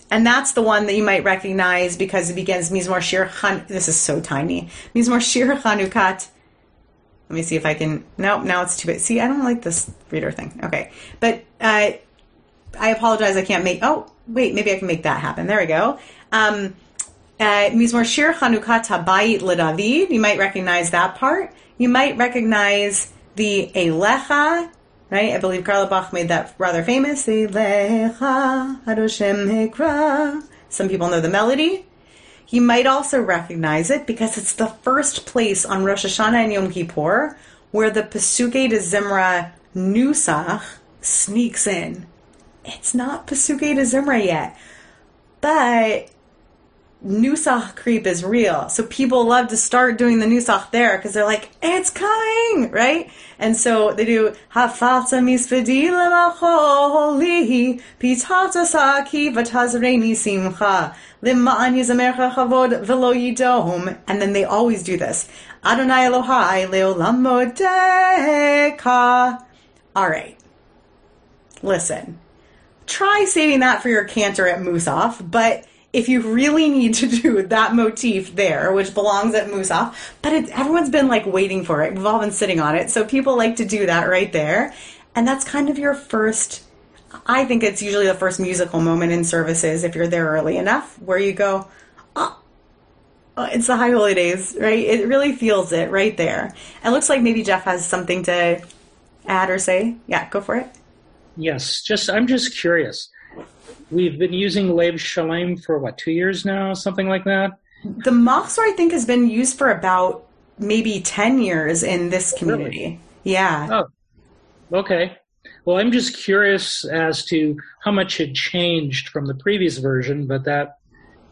And that's the one that you might recognize because it begins Mizmor Shir Chan. This is so tiny. Mizmor Shir Chanukat. Let me see if I can. Nope, now it's too big. See, I don't like this reader thing. Okay. But uh, I apologize. I can't make. Oh, wait. Maybe I can make that happen. There we go. Um, uh, Mizmor Shir Chanukat Habayit LeDavid. You might recognize that part. You might recognize the Elecha right? I believe Carlebach made that rather famous. Some people know the melody. You might also recognize it because it's the first place on Rosh Hashanah and Yom Kippur where the Pesukei de Zimra Nusach sneaks in. It's not Pesukei de Zimra yet, but Nusach creep is real. So people love to start doing the Nusach there because they're like, it's coming, right? And so they do Hafata misfedi lemacholi pitata saki vatazreni simcha lima'an yizamercha chavod velo yidom. And then they always do this. Adonai Elohai leolam modeka. All right. Listen. Try saying that for your cantor at Musaf, but if you really need to do that motif there, which belongs at Musaf, but it, everyone's been like waiting for it. We've all been sitting on it. So people like to do that right there. And that's kind of your first, I think it's usually the first musical moment in services if you're there early enough where you go, oh, oh it's the high holy days, right? It really feels it right there. It looks like maybe Jeff has something to add or say. Yeah, go for it. Yes, just I'm just curious we've been using Lev Shalem for what two years now, something like that. The Machzor, I think, has been used for about maybe ten years in this community. Really? Yeah. Oh, okay. Well, I'm just curious as to how much had changed from the previous version, but that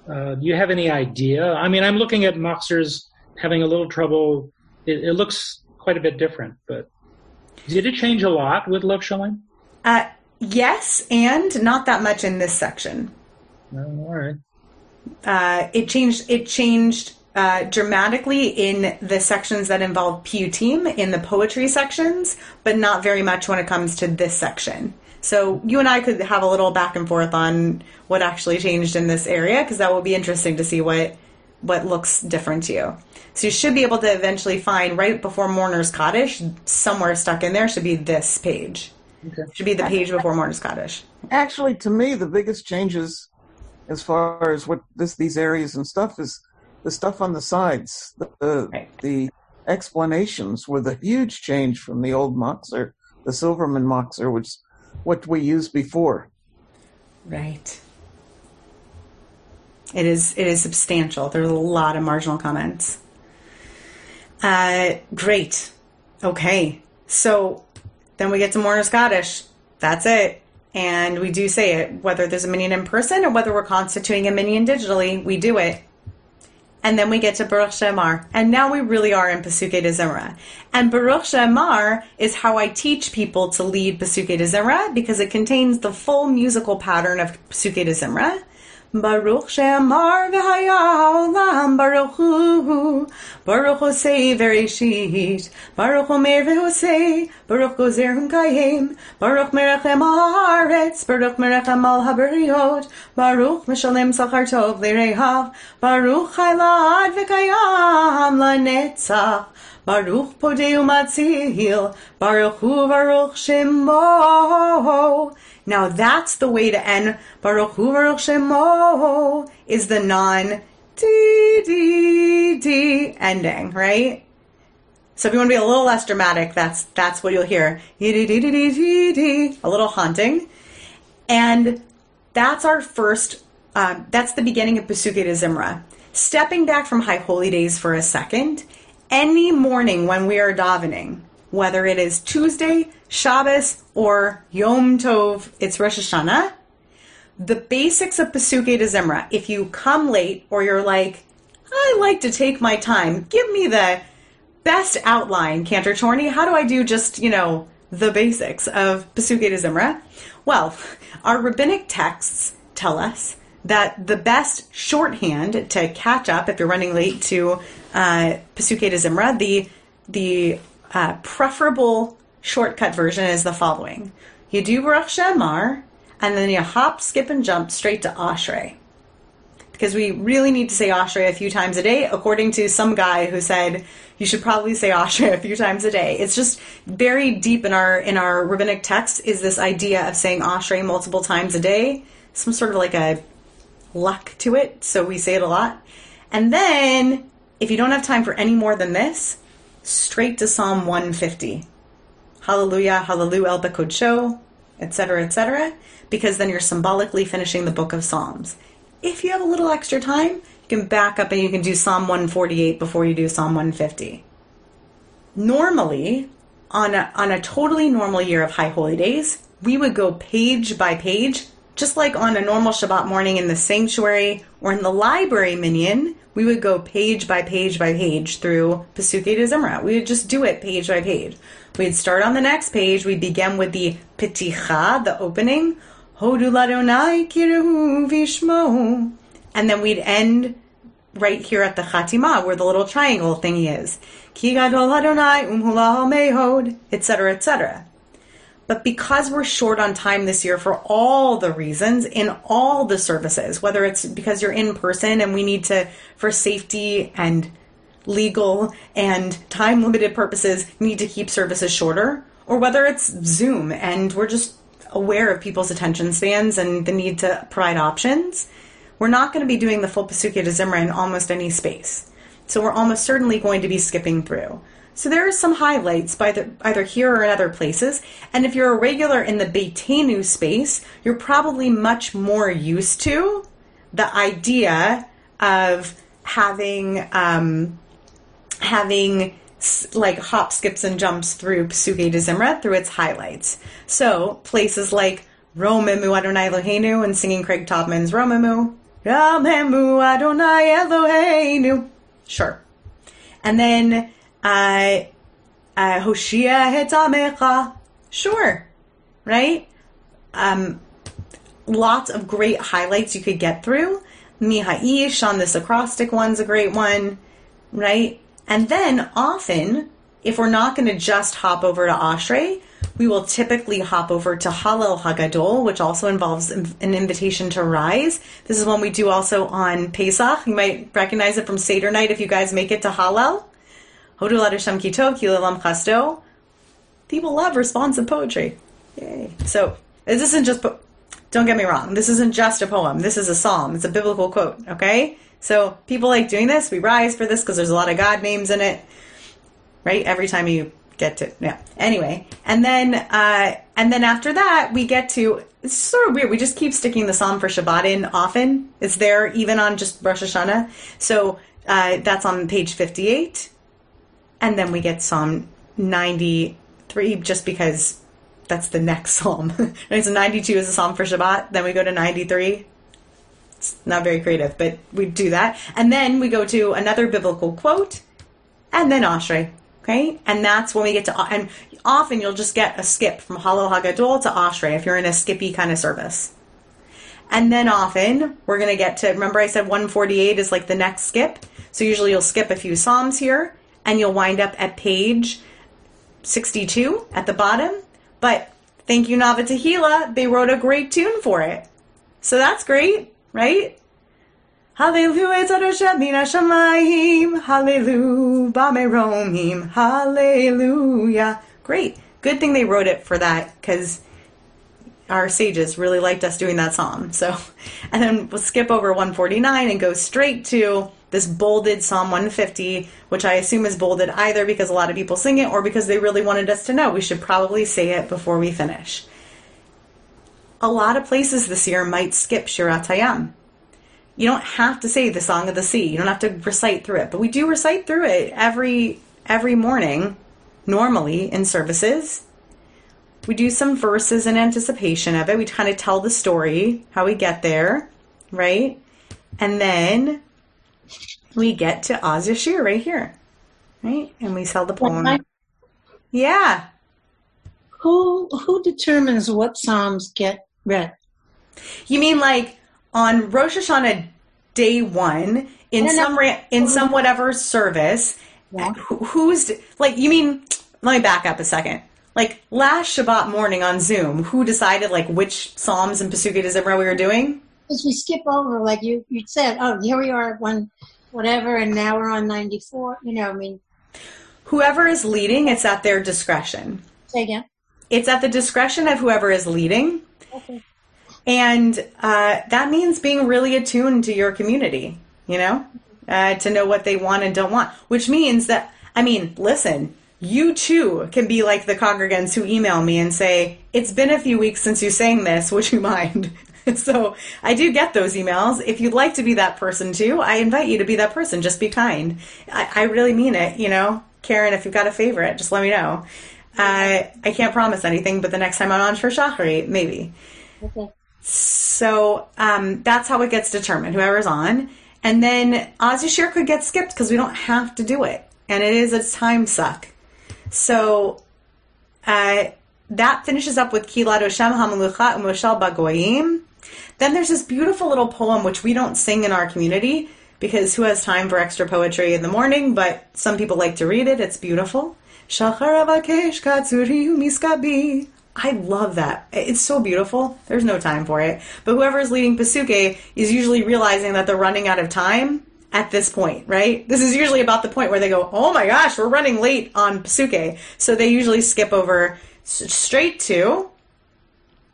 uh, do you have any idea? I mean, I'm looking at Machzor's having a little trouble. It, it, looks quite a bit different, but did it change a lot with Lev Shalem? Uh, Yes, and not that much in this section. No, all right. Uh, it changed. It changed uh, dramatically in the sections that involve piyutim in the poetry sections, but not very much when it comes to this section. So you and I could have a little back and forth on what actually changed in this area because that will be interesting to see what what looks different to you. So you should be able to eventually find right before Mourner's Kaddish somewhere stuck in there should be this page. Okay. Should be the page before Mourner's Kaddish. Actually, to me, the biggest changes as far as what this these areas and stuff is the stuff on the sides. The the, right. the explanations were the huge change from the old Machzor, the Silverman Machzor, which what we used before. Right. It is it is substantial. There's a lot of marginal comments. Uh, great. Okay. So then we get to Mourner's Kaddish. That's it. And we do say it, whether there's a minyan in person or whether we're constituting a minyan digitally, we do it. And then we get to Baruch She'amar. And now we really are in Pesukei de Zimra. And Baruch She'amar is how I teach people to lead Pesukei de Zimra because it contains the full musical pattern of Pesukei de Zimra. Baruch She'amar v'haya olam Baruch Hu Baruch Hosei v'reshit Baruch Omer v'hosei Baruch Gozer Hunkayim Baruch Merechem haaretz Baruch Merechem al haberiyot Baruch Meshalem Sachar Tov l'reihav Baruch Chaylad v'kayam lanetzach Baruch Podeu Matzil Baruch Hu Baruch Shemo now that's the way to end Baruch Hu Baruch Shemo is the non D ending, right? So if you want to be a little less dramatic, that's that's what you'll hear. A little haunting. And that's our first, uh, that's the beginning of Pesukei de Zimra. Stepping back from High Holy Days for a second, any morning when we are davening, whether it is Tuesday, Shabbos, or Yom Tov, it's Rosh Hashanah. The basics of Pesukei de Zimra, if you come late or you're like, I like to take my time, give me the best outline, Cantor Chorney. How do I do just, you know, the basics of Pesukei de Zimra? Well, our rabbinic texts tell us that the best shorthand to catch up if you're running late to uh, Pesukei de Zimra, the the uh, preferable shortcut version is the following: you do Baruch She'amar, and then you hop, skip, and jump straight to Ashrei. Because we really need to say Ashrei a few times a day, according to some guy who said you should probably say Ashrei a few times a day. It's just very deep in our in our rabbinic text is this idea of saying Ashrei multiple times a day, some sort of like a luck to it, so we say it a lot. And then, if you don't have time for any more than this, straight to Psalm 150. Hallelujah, hallelujah, el Bekodsho, etc., etc., because then you're symbolically finishing the book of Psalms. If you have a little extra time, you can back up and you can do Psalm 148 before you do Psalm 150. Normally, on a, on a totally normal year of High Holy Days, we would go page by page, just like on a normal Shabbat morning in the sanctuary or in the library minyan, we would go page by page by page through Pesukei de Zimra. We would just do it page by page. We'd start on the next page. We'd begin with the Peticha, the opening. Hodu. And then we'd end right here at the Chatima, where the little triangle thingy is. Um mehod, etc., etc. But because we're short on time this year for all the reasons in all the services, whether it's because you're in person and we need to, for safety and legal and time limited purposes, need to keep services shorter, or whether it's Zoom and we're just aware of people's attention spans and the need to provide options, we're not going to be doing the full Pesukei de Zimra in almost any space. So we're almost certainly going to be skipping through. So there are some highlights by the, either here or in other places. And if you're a regular in the Beitenu space, you're probably much more used to the idea of having um, having like hop, skips, and jumps through Pesukei de Zimra through its highlights. So places like Romemu Adonai Eloheinu and singing Craig Taubman's Romemu, Romemu Adonai Eloheinu. Sure. And then uh, uh, Hoshia Hetamecha. Sure. Right? Um, lots of great highlights you could get through. Mihaish on this acrostic one's a great one, right? And then often, if we're not going to just hop over to Ashrei, we will typically hop over to Hallel Hagadol, which also involves an invitation to rise. This is one we do also on Pesach. You might recognize it from Seder night if you guys make it to Hallel. Hodu Ladasham Kito, Kilalam Chasto. People love responsive poetry. Yay. So, this isn't just, po- don't get me wrong, this isn't just a poem. This is a psalm. It's a biblical quote, okay? So, people like doing this. We rise for this because there's a lot of God names in it, right? Every time you get to, yeah. Anyway, and then, uh, and then after that, we get to, it's sort of weird. We just keep sticking the psalm for Shabbat in often. It's there even on just Rosh Hashanah. So, uh, that's on page 58 and then we get Psalm 93 just because that's the next *laughs* psalm. So 92 is a psalm for Shabbat. Then we go to 93. It's not very creative, but we do that. And then we go to another biblical quote, and then Ashrei. Okay, and that's when we get to and often you'll just get a skip from Hallel Hagadol to Ashrei if you're in a skippy kind of service. And then often we're going to get to remember I said 148 is like the next skip. So usually you'll skip a few psalms here and you'll wind up at page 62 at the bottom. But thank you, Nava Tehillah. They wrote a great tune for it. So that's great, right? Hallelujah, Shamayim. Hallelujah, Bameromim. Hallelujah. Great. Good thing they wrote it for that because our sages really liked us doing that psalm. So, *laughs* and then we'll skip over 149 and go straight to this bolded Psalm 150, which I assume is bolded either because a lot of people sing it or because they really wanted us to know. We should probably say it before we finish. A lot of places this year might skip Shirat Hayam. You don't have to say the Song of the Sea. You don't have to recite through it, but we do recite through it every every morning normally in services. We do some verses in anticipation of it. We kind of tell the story, how we get there, right? And then we get to Az Yashir right here, right? And we sell the poem. Yeah. Who who determines what psalms get read? You mean like on Rosh Hashanah day one in some ra- in some whatever service? Yeah. who- Who's like? You mean? Let me back up a second. Like last Shabbat morning on Zoom, who decided like which psalms and Pesukei de Zimra we were doing? Because we skip over, like you you said, oh, here we are at one, whatever, and now we're on ninety four. You know, I mean, Whoever is leading, it's at their discretion. say again. It's at the discretion of whoever is leading. Okay. And uh, that means being really attuned to your community, you know, uh, to know what they want and don't want, which means that, I mean, listen, you too can be like the congregants who email me and say, It's been a few weeks since you sang this, would you mind? *laughs* so I do get those emails. If you'd like to be that person too, I invite you to be that person. Just be kind. I, I really mean it, you know. Karen, if you've got a favorite, just let me know. Uh, I can't promise anything, but the next time I'm on for Shachri, maybe. Okay. So um, that's how it gets determined, whoever's on. And then Az Yashir could get skipped because we don't have to do it. And it is a time suck. So uh, that finishes up with Kilad Oshem HaMelucha Umoshel Bagoyim. Then there's this beautiful little poem which we don't sing in our community because who has time for extra poetry in the morning? But some people like to read it. It's beautiful. I love that. It's so beautiful. There's no time for it. But whoever is leading Pesukei is usually realizing that they're running out of time at this point, right? This is usually about the point where they go, "Oh my gosh, we're running late on Pesukei." So they usually skip over straight to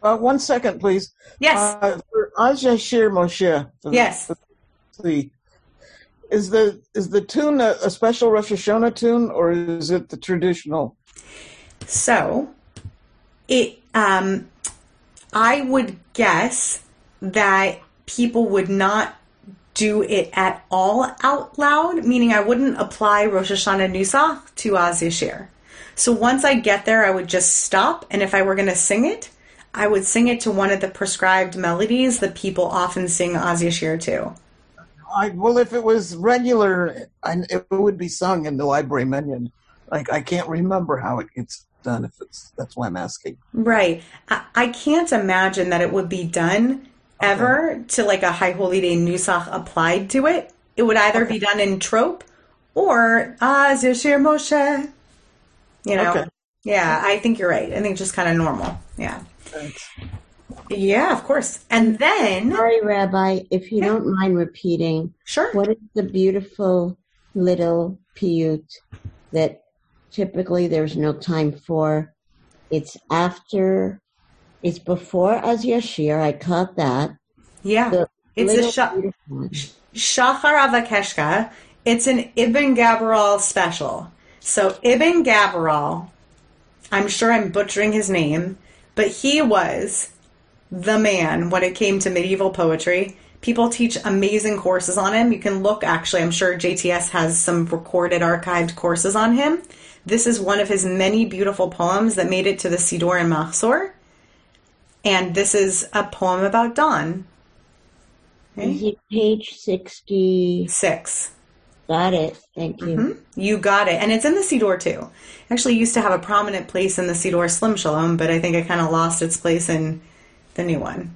Uh, one second, please. yes, Uh, for Az Yashir Moshe. Yes. the is the is the tune a, a special Rosh Hashanah tune or is it the traditional? So, it um, I would guess that people would not do it at all out loud, meaning I wouldn't apply Rosh Hashanah Nusach to Az Yashir. So once I get there, I would just stop, and if I were going to sing it, I would sing it to one of the prescribed melodies that people often sing Az Yashir to. I, well, if it was regular, I, it would be sung in the library minyan. Like I can't remember how it gets done. If it's that's why I'm asking. Right. I, I can't imagine that it would be done ever to like a High Holy Day Nusach applied to it. It would either be done in trope or Az Yashir Moshe. You know? Okay. Yeah, I think you're right. I think just kind of normal. Yeah. Thanks. Yeah, of course. And then, Sorry, Rabbi, if you Yeah. don't mind repeating, sure. what is the beautiful little piyut that typically there's no time for? It's after, it's before Az Yashir. I caught that. Yeah. The It's a beautiful. Shachar Avakeshka. It's an Ibn Gabirol special. So Ibn Gabirol, I'm sure I'm butchering his name, but he was the man when it came to medieval poetry. People teach amazing courses on him. You can look, actually, I'm sure JTS has some recorded, archived courses on him. This is one of his many beautiful poems that made it to the Siddur and Machzor. And this is a poem about dawn. Is it page 66? Six. Got it. Thank you. Mhm. You got it. And it's in the Siddur too. Actually used to have a prominent place in the Siddur Sim Shalom, but I think it kind of lost its place in the new one.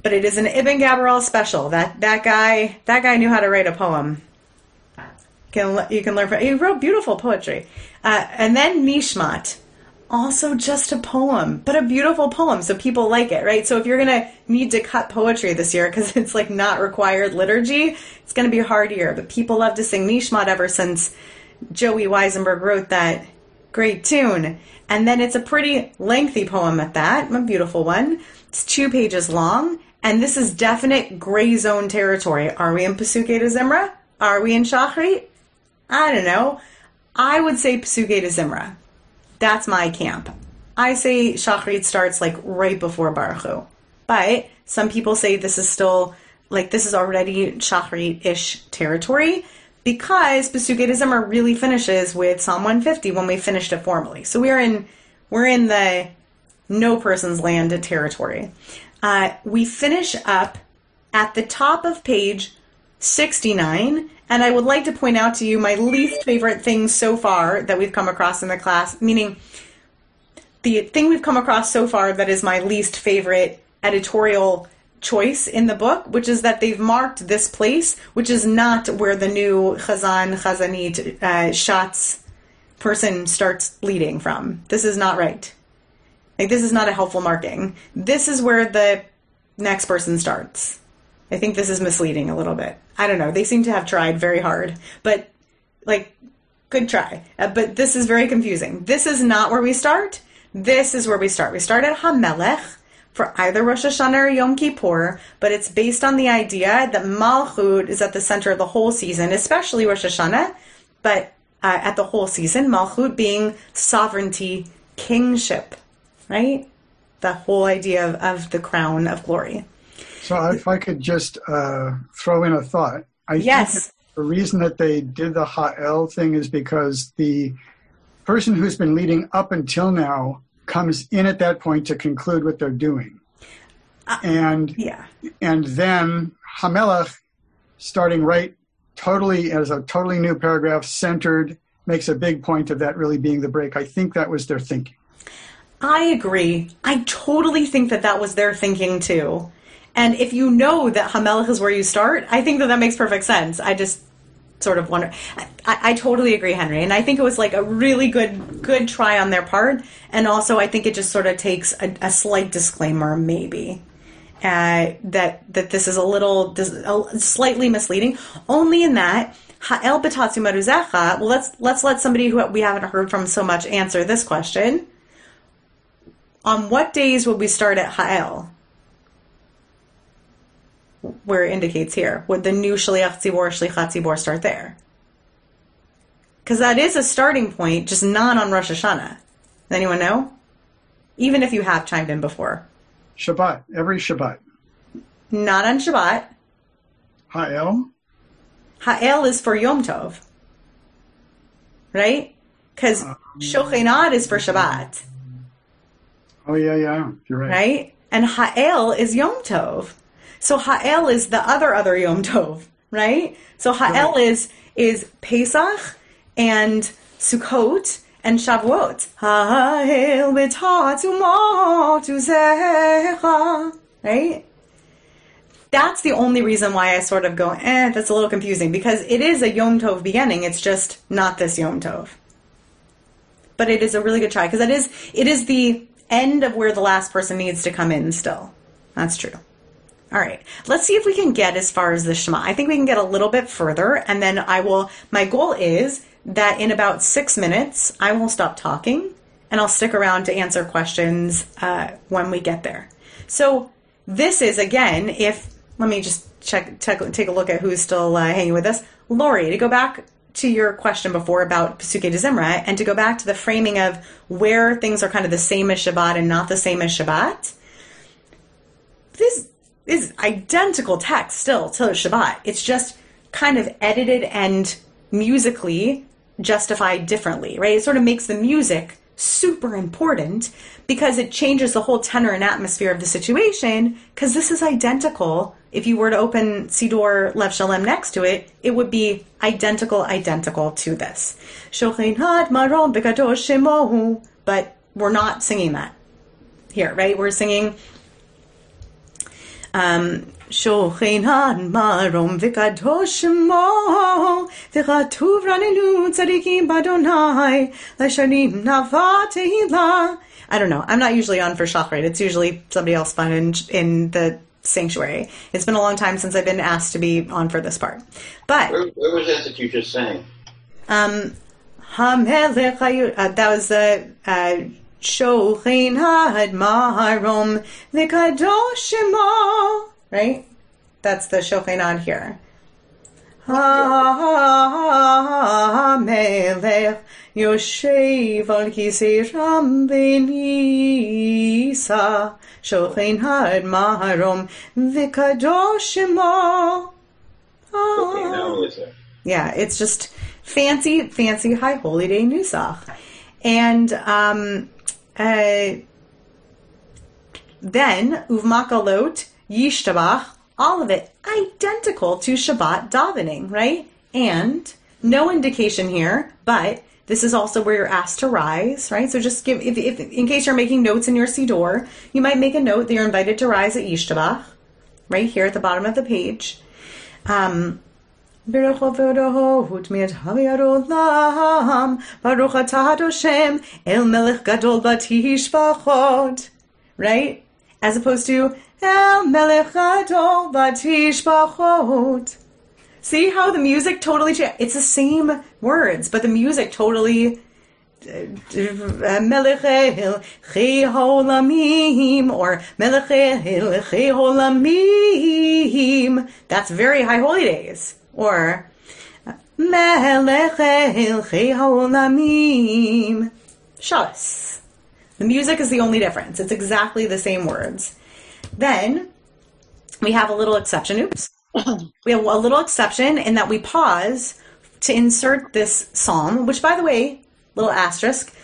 But it is an Ibn Gabirol special. That that guy that guy knew how to write a poem. Can you can learn from he wrote beautiful poetry. Uh, and then Nishmat. Also just a poem, but a beautiful poem, so people like it, right? So if you're gonna need to cut poetry this year because *laughs* it's like not required liturgy, it's gonna be hard year. But people love to sing Nishmat ever since Joey Weisenberg wrote that great tune. And then it's a pretty lengthy poem at that, a beautiful one. It's two pages long, and this is definite gray zone territory. Are we in Pesukei de Zimra? Are we in Shachrit? I don't know. I would say Pesukei de Zimra. That's my camp. I say Shachrit starts like right before Barchu. But some people say this is still like this is already Shachrit-ish territory. because Zimra really finishes with Psalm 150 when we finished it formally. So we're in we're in the no person's land territory. Uh, we finish up at the top of page 69, and I would like to point out to you my least favorite thing so far that we've come across in the class, meaning the thing we've come across so far that is my least favorite editorial choice in the book, which is that they've marked this place, which is not where the new Chazan, Chazanit, uh, Shatz person starts leading from. This is not right. Like, this is not a helpful marking. This is where the next person starts. I think this is misleading a little bit. I don't know. They seem to have tried very hard, but like, good try. Uh, but this is very confusing. This is not where we start. This is where we start. We start at Hamelech for either Rosh Hashanah or Yom Kippur, but it's based on the idea that Malchut is at the center of the whole season, especially Rosh Hashanah, but uh, at the whole season, Malchut being sovereignty, kingship, right? The whole idea of, of the crown of glory. So, if I could just uh, throw in a thought, I yes. think the reason that they did the Ha'el thing is because the person who's been leading up until now comes in at that point to conclude what they're doing. Uh, and yeah. and then Hamelech, starting right totally as a totally new paragraph, centered, makes a big point of that really being the break. I think that was their thinking. I agree. I totally think that that was their thinking too. And if you know that Hamelech is where you start, I think that that makes perfect sense. I just sort of wonder. I, I, totally agree, Henry, and I think it was like a really good good try on their part, and also I think it just sort of takes a, a slight disclaimer, maybe. Uh, that that this is a little a, slightly misleading, only in that Ha'el betatzu maruzecha. Well, let's let's let somebody who we haven't heard from so much answer this question. On what days would we start at Ha'el? Where it indicates here. Would the new Shaliach Tzibor, Shlichat Tzibor start there? Because that is a starting point, just not on Rosh Hashanah. Does anyone know? Even if you have chimed in before. Shabbat, every Shabbat. Not on Shabbat. Ha'el? Ha'el is for Yom Tov. Right? Because um, Shochenad is for Shabbat. Oh, yeah, yeah. You're right. Right? And Ha'el is Yom Tov. So Ha'el is the other other Yom Tov, right? So Ha'el right. is is Pesach and Sukkot and Shavuot. Ha'el bit ha to ma tu secha, Right? That's the only reason why I sort of go, eh, that's a little confusing because it is a Yom Tov beginning. It's just not this Yom Tov. But it is a really good try because it is it is the end of where the last person needs to come in still. That's true. All right. Let's see if we can get as far as the Shema. I think we can get a little bit further, and then I will. My goal is that in about six minutes, I will stop talking and I'll stick around to answer questions uh, when we get there. So, this is again, if let me just check, check take a look at who's still uh, hanging with us. Lori, to go back to your question before about Pesukei de Zimra, and to go back to the framing of where things are kind of the same as Shabbat and not the same as Shabbat. This is identical text still to Shabbat. It's just kind of edited and musically justified differently, right? It sort of makes the music super important because it changes the whole tenor and atmosphere of the situation because this is identical. If you were to open Siddur Lev Shalem next to it, it would be identical, identical to this. But we're not singing that here, right? We're singing שוכן מרום וקדוש שמו, וכתוב רננו צדיקים באדוני, לשנים נבע תהילה. I don't know. I'm not usually on for Shachrit. It's usually somebody else fun in, in the sanctuary. It's been a long time since I've been asked to be on for this part. But where, where was that that you just sang? Um, uh, that was the uh, Shochin Maharom Vikadosh Right? That's the Shochin here. Yoshev al Kisei Ram Benisa Shochin Had Maharom Vikadosh Okay, now is it? Yeah, it's just fancy, fancy high holy day nusach. And um, uh, then uvmakalot yishtabach, all of it identical to Shabbat davening, right? And no indication here, but this is also where you're asked to rise, right? So just give, if, if in case you're making notes in your siddur, you might make a note that you're invited to rise at Yishtabach, right here at the bottom of the page. Um, Baruch atah Hashem el melech gadol. Right? As opposed to el melech gadol batishbachot. See how the music totally cha- It's the same words, but the music totally uh, Melechel Cheholamim or Melechel Cheholamim. That's very high holy days. Or. Shus. The music is the only difference. It's exactly the same words. Then we have a little exception. Oops. *coughs* we have a little exception in that we pause to insert this psalm, which, by the way, little asterisk,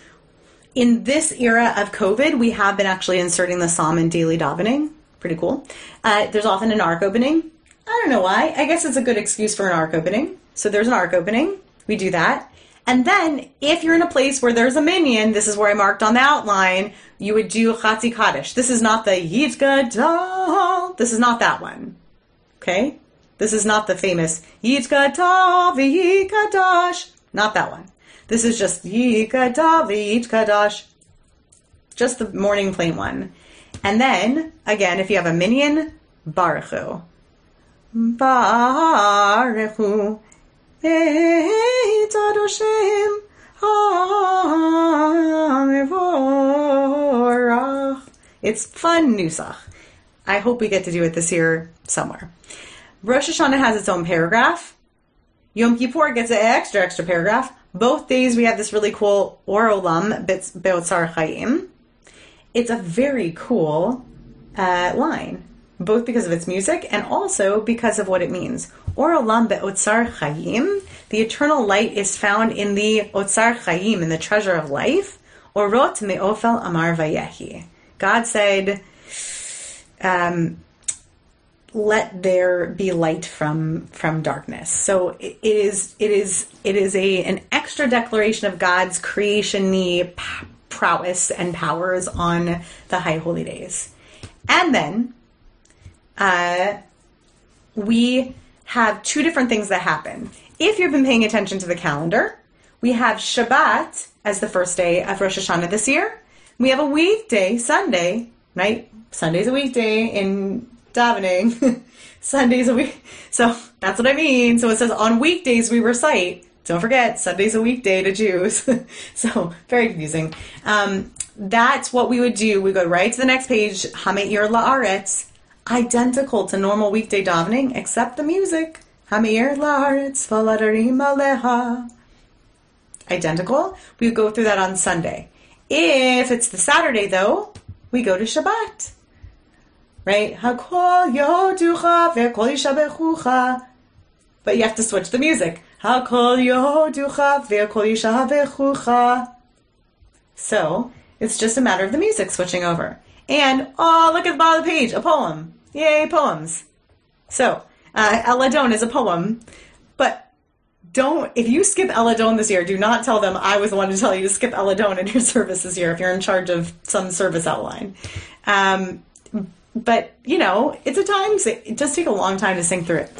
in this era of COVID, we have been actually inserting the psalm in daily davening. Pretty cool. Uh, there's often an ark opening. I don't know why. I guess it's a good excuse for an ark opening. So there's an ark opening. We do that. And then, if you're in a place where there's a minyan, this is where I marked on the outline, you would do Chatzi Kaddish. This is not the Yitgadal. This is not that one. Okay? This is not the famous Yitkata V'Yikadash. Not that one. This is just Yikata V'Yitkadash. Just the morning plain one. And then, again, if you have a minyan, Barchu. Barchu. Beit Adoshem It's fun nusach. I hope we get to do it this year somewhere. Rosh Hashanah has its own paragraph. Yom Kippur gets an extra, extra paragraph. Both days we have this really cool Or Olam Beotzar Chaim. It's a very cool uh, line, both because of its music and also because of what it means. Or Olam Beotzar Chaim, the eternal light is found in the Otzar Chaim, in the treasure of life. Or Orot Me'ofel Amar Vayehi. God said, um, let there be light from from darkness so it is it is it is a an extra declaration of god's creation prowess and powers on the high holy days and then uh, we have two different things that happen if you've been paying attention to the calendar we have shabbat as the first day of rosh hashanah this year we have a weekday sunday right sunday's a weekday in davening *laughs* Sundays a week. So that's what I mean. So it says on weekdays we recite. Don't forget, Sunday's a weekday to Jews. *laughs* so very confusing. Um, that's what we would do. We go right to the next page, Hameir La'aretz, identical to normal weekday davening, except the music. Hameir La'aretz, Valadarim Aleha. Identical. We go through that on Sunday. If it's the Saturday, though, we go to Shabbat right? Hakol yoducha ve'kol yishabechucha. But you have to switch the music. Hakol yoducha ve'kol yishabechucha. So it's just a matter of the music switching over. And oh, look at the bottom of the page, a poem. Yay, poems. So uh, El Adon is a poem, but don't if you skip El Adon this year, do not tell them I was the one to tell you to skip El Adon in your *laughs* service this year if you're in charge of some service outline. Um, but you know, it's a time. It does take a long time to sing through it.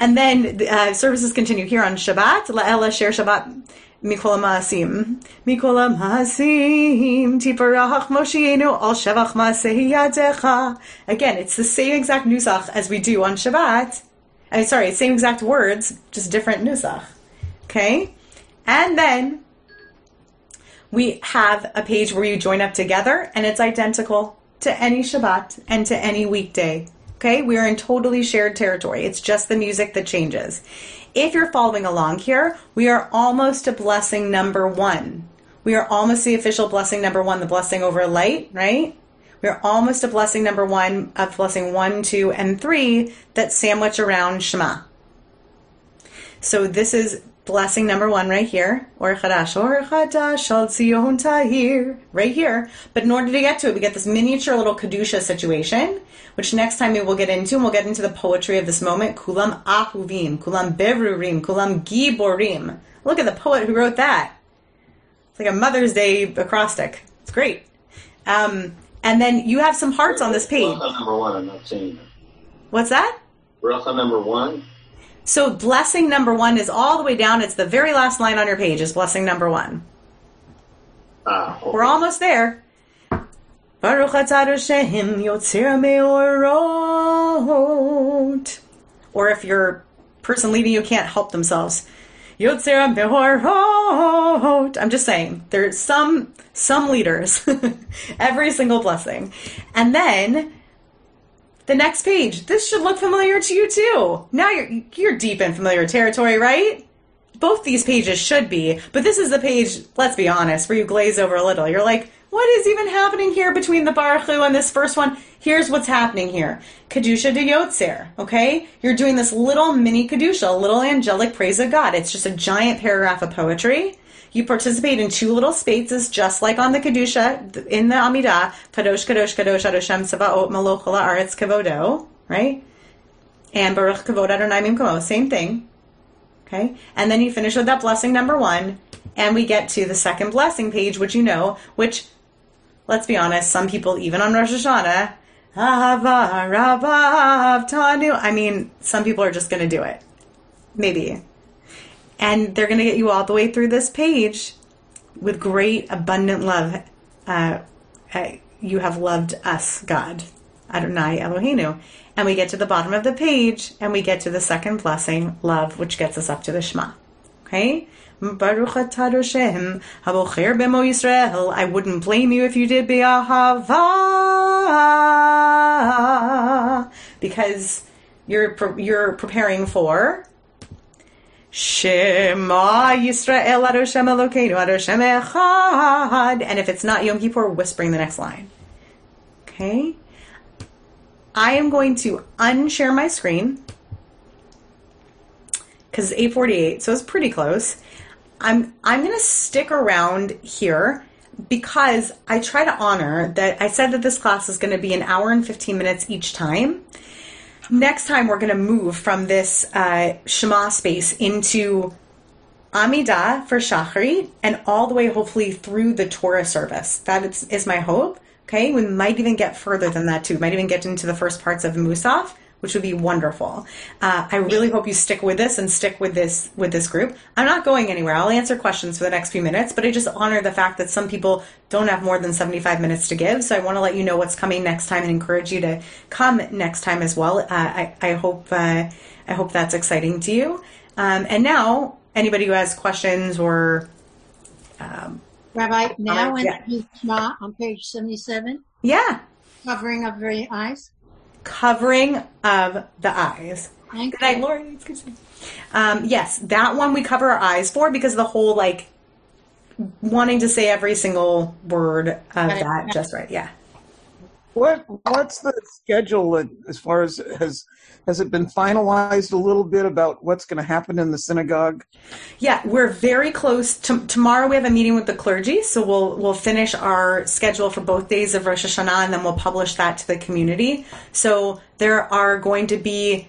And then uh, services continue here on Shabbat. La'ela share Shabbat. Mikol Maasim. Mikol Maasim. Tiparach Moshienu al Shevach Yadecha. Again, it's the same exact nusach as we do on Shabbat. I'm sorry, same exact words, just different nusach. Okay? And then we have a page where you join up together and it's identical to any Shabbat and to any weekday. Okay, we are in totally shared territory. It's just the music that changes. If you're following along here, we are almost to blessing number one. We are almost the official blessing number one, the blessing over light, right? We're almost to blessing number one of blessing one, two, and three that sandwich around Shema. So this is blessing number one right here. Or chadash, or chadash al tahir. Right here. But in order to get to it, we get this miniature little Kedusha situation, which next time we will get into, and we'll get into the poetry of this moment. Kulam ahuvim, kulam bevrurim, kulam giborim. Look at the poet who wrote that. It's like a Mother's Day acrostic. It's great. Um, and then you have some hearts on this page. Bracha number one, I'm not seeing that. What's that? Bracha number one. So blessing number one is all the way down. It's the very last line on your page is blessing number one. Ah, okay. We're almost there. Baruch atah Hashem yotzer meorot. Or if your person leading you can't help themselves, meorot. I'm just saying, there's some some leaders, *laughs* every single blessing, and then the next page. This should look familiar to you too. Now you're you're deep in familiar territory, right? Both these pages should be, but this is the page, let's be honest, where you glaze over a little. You're like, what is even happening here between the Baruch Hu and this first one? Here's what's happening here. Kedusha de Yotzer, okay? You're doing this little mini Kedusha, little angelic praise of God. It's just a giant paragraph of poetry. You participate in two little spaces, just like on the Kedusha, in the Amidah, Kadosh, Kadosh, Kadosh, Adoshem, Sevaot, Maloch, Aretz, Kavodo, right? And Baruch Kavod Adonai Mimkomo, same thing. Okay? And then you finish with that blessing number one, and we get to the second blessing page, which you know, which, let's be honest, some people, even on Rosh Hashanah. I mean, some people are just going to do it. Maybe. And they're going to get you all the way through this page with great, abundant love. Uh, uh, you have loved us, God. Adonai Eloheinu. And we get to the bottom of the page and we get to the second blessing, love, which gets us up to the Shema. Okay? Baruch atah Hashem, habocher bemo Yisrael. I wouldn't blame you if you did be'ahava. Because you're, you're preparing for Shema Yisrael Adoshem Elokeinu Adoshem Echad. And if it's not Yom Kippur, whispering the next line. Okay? I am going to unshare my screen because it's 848, so it's pretty close. I'm I'm going to stick around here because I try to honor that I said that this class is going to be an hour and 15 minutes each time. Next time we're going to move from this uh, Shema space into Amidah for Shacharit and all the way hopefully through the Torah service. That is, is my hope. Okay, we might even get further than that too. We Might even get into the first parts of Musaf, which would be wonderful. Uh, I really hope you stick with this and stick with this with this group. I'm not going anywhere. I'll answer questions for the next few minutes, but I just honor the fact that some people don't have more than 75 minutes to give. So I want to let you know what's coming next time and encourage you to come next time as well. Uh, I, I hope uh, I hope that's exciting to you. Um, and now, anybody who has questions or um, Rabbi, now in yeah. on page 77, yeah, covering of the eyes. Covering of the eyes. Good night. Lori. It's good to see. Um, yes, that one we cover our eyes for because the whole like wanting to say every single word of Right. that just right. Yeah. What what's the schedule as far as has has it been finalized a little bit about what's going to happen in the synagogue? Yeah, we're very close. To, tomorrow we have a meeting with the clergy, so we'll we'll finish our schedule for both days of Rosh Hashanah, and then we'll publish that to the community. So there are going to be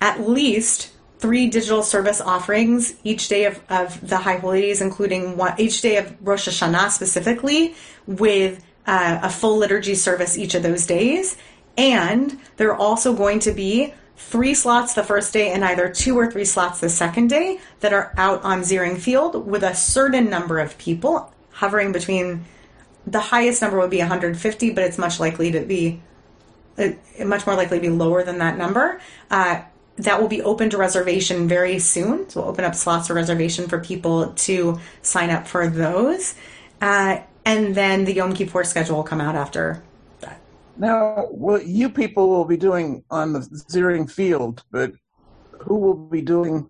at least three digital service offerings each day of, of the High Holy Days, including one each day of Rosh Hashanah specifically, with uh, a full liturgy service each of those days. And there are also going to be three slots the first day and either two or three slots the second day that are out on Ziering Field with a certain number of people hovering between the highest number would be 150, but it's much likely to be uh, much more likely to be lower than that number. Uh, that will be open to reservation very soon. So we'll open up slots for reservation for people to sign up for those. Uh, and then the Yom Kippur schedule will come out after that. Now, well, you people will be doing on the Ziering Field, but who will be doing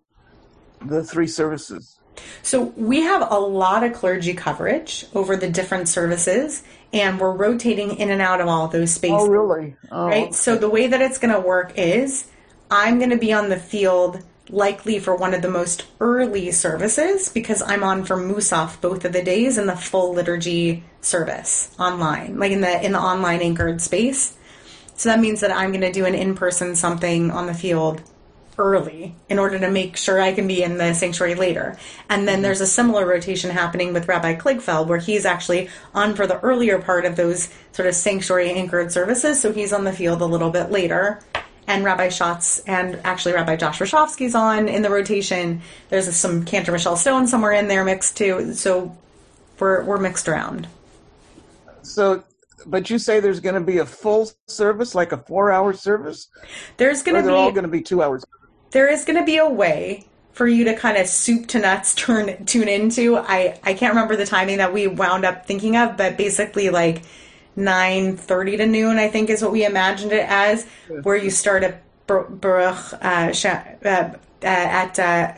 the three services? So we have a lot of clergy coverage over the different services, and we're rotating in and out of all those spaces. Oh, really? Oh, right? So the way that it's going to work is I'm going to be on the field likely for one of the most early services because I'm on for Musaf both of the days in the full liturgy service online, like in the in the online anchored space. So that means that I'm going to do an in-person something on the field early in order to make sure I can be in the sanctuary later. And then there's a similar rotation happening with Rabbi Kligfeld where he's actually on for the earlier part of those sort of sanctuary anchored services. So he's on the field a little bit later and Rabbi Shatz and actually Rabbi Josh Warshawsky's on in the rotation. There's some Cantor Michelle Stone somewhere in there mixed too. So we're we're mixed around. So, but you say there's going to be a full service, like a four-hour service. There's going to be. They're all going to be two hours. There is going to be a way for you to kind of soup to nuts turn tune into. I I can't remember the timing that we wound up thinking of, but basically like 9.30 to noon, I think is what we imagined it as, where you start at Baruch uh, uh, uh, at uh,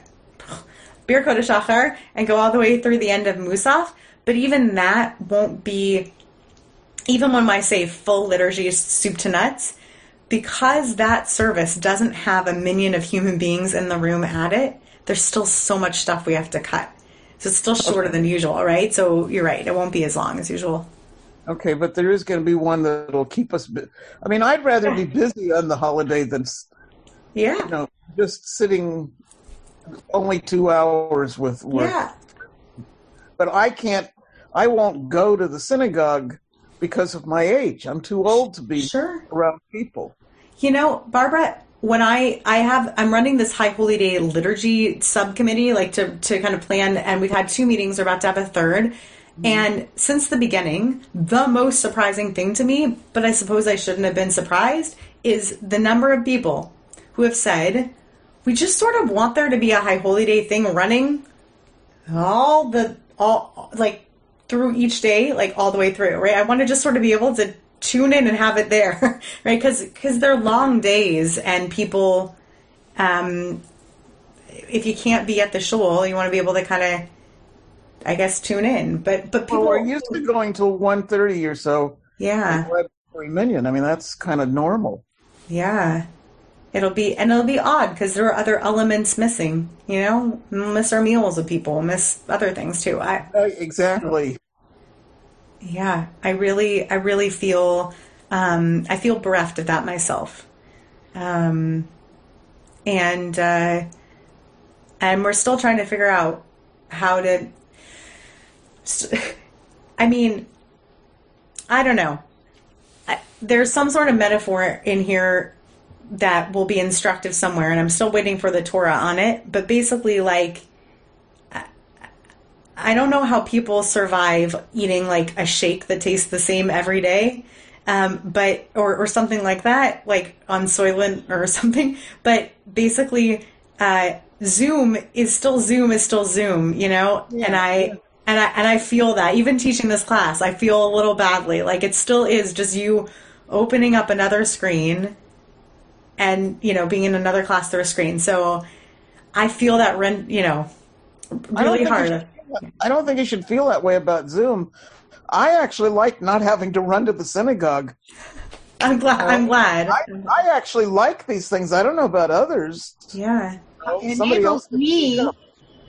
Birkot Shachar and go all the way through the end of Musaf. But even that won't be, even when I say full liturgy soup to nuts, because that service doesn't have a minyan of human beings in the room at it, there's still so much stuff we have to cut. So it's still shorter than usual, right? So you're right, it won't be as long as usual. Okay, but there is going to be one that'll keep us. Bu- I mean, I'd rather be busy on the holiday than, yeah, you know, just sitting only two hours with work. Yeah. But I can't. I won't go to the synagogue because of my age. I'm too old to be sure. around people. You know, Barbara, when I I have I'm running this High Holy Day liturgy subcommittee, like to to kind of plan, and we've had two meetings. We're about to have a third and since the beginning, the most surprising thing to me, but I suppose I shouldn't have been surprised, is the number of people who have said, we just sort of want there to be a high holy day thing running all the, all, like, through each day, like all the way through, right? I want to just sort of be able to tune in and have it there, *laughs* right? Because because they're long days and people, um, if you can't be at the shul, you want to be able to kind of I guess tune in. But but people well, we're used to going till one thirty or so. Yeah. Three million. I mean, that's kind of normal. Yeah. It'll be and it'll be odd because there are other elements missing. You know, miss our meals with people, miss other things too. I exactly. Yeah, I really, I really feel, um, I feel bereft of that myself, um, and uh, and we're still trying to figure out how to *laughs* I mean, I don't know. I, there's some sort of metaphor in here that will be instructive somewhere, and I'm still waiting for the Torah on it. But basically, like, I don't know how people survive eating like a shake that tastes the same every day. Um, but or, or something like that, like on Soylent or *laughs* something. But basically, uh, Zoom is still Zoom is still Zoom, you know. Yeah, and I yeah and I and I feel that even teaching this class, I feel a little badly. Like it still is just you opening up another screen and you know being in another class through a screen. So I feel that rent, you know, really I hard. Should, I don't think you should feel that way about Zoom. I actually like not having to run to the synagogue. I'm glad. Uh, I'm glad. I, I actually like these things. I don't know about others. Yeah, it enables me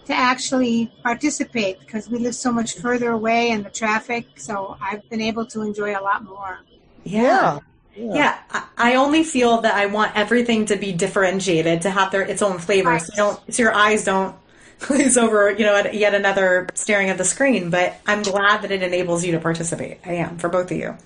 to actually participate because we live so much further away and the traffic. So I've been able to enjoy a lot more. Yeah. Yeah. yeah. I only feel that I want everything to be differentiated, to have their its own flavor, right. so, don't, so your eyes don't *laughs* glaze over, you know, at yet another staring at the screen. But I'm glad that it enables you to participate. I am for both of you.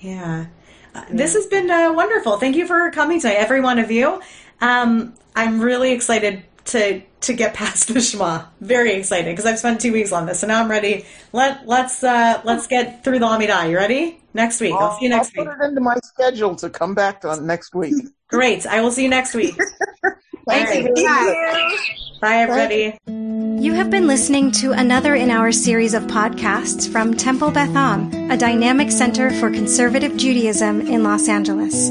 Yeah. Uh, this has been uh, wonderful. Thank you for coming tonight, every one of you. Um, I'm really excited to to get past the Shema. Very excited because I've spent two weeks on this, so now I'm ready. Let let's uh, let's get through the Amidah. You ready? Next week. I'll, I'll see you next I'll week. Put it into my schedule to come back on next week. *laughs* *laughs* Great. I will see you next week. *laughs* Thank right. you. Bye. Bye, everybody. You have been listening to another in our series of podcasts from Temple Beth Am, a dynamic center for conservative Judaism in Los Angeles.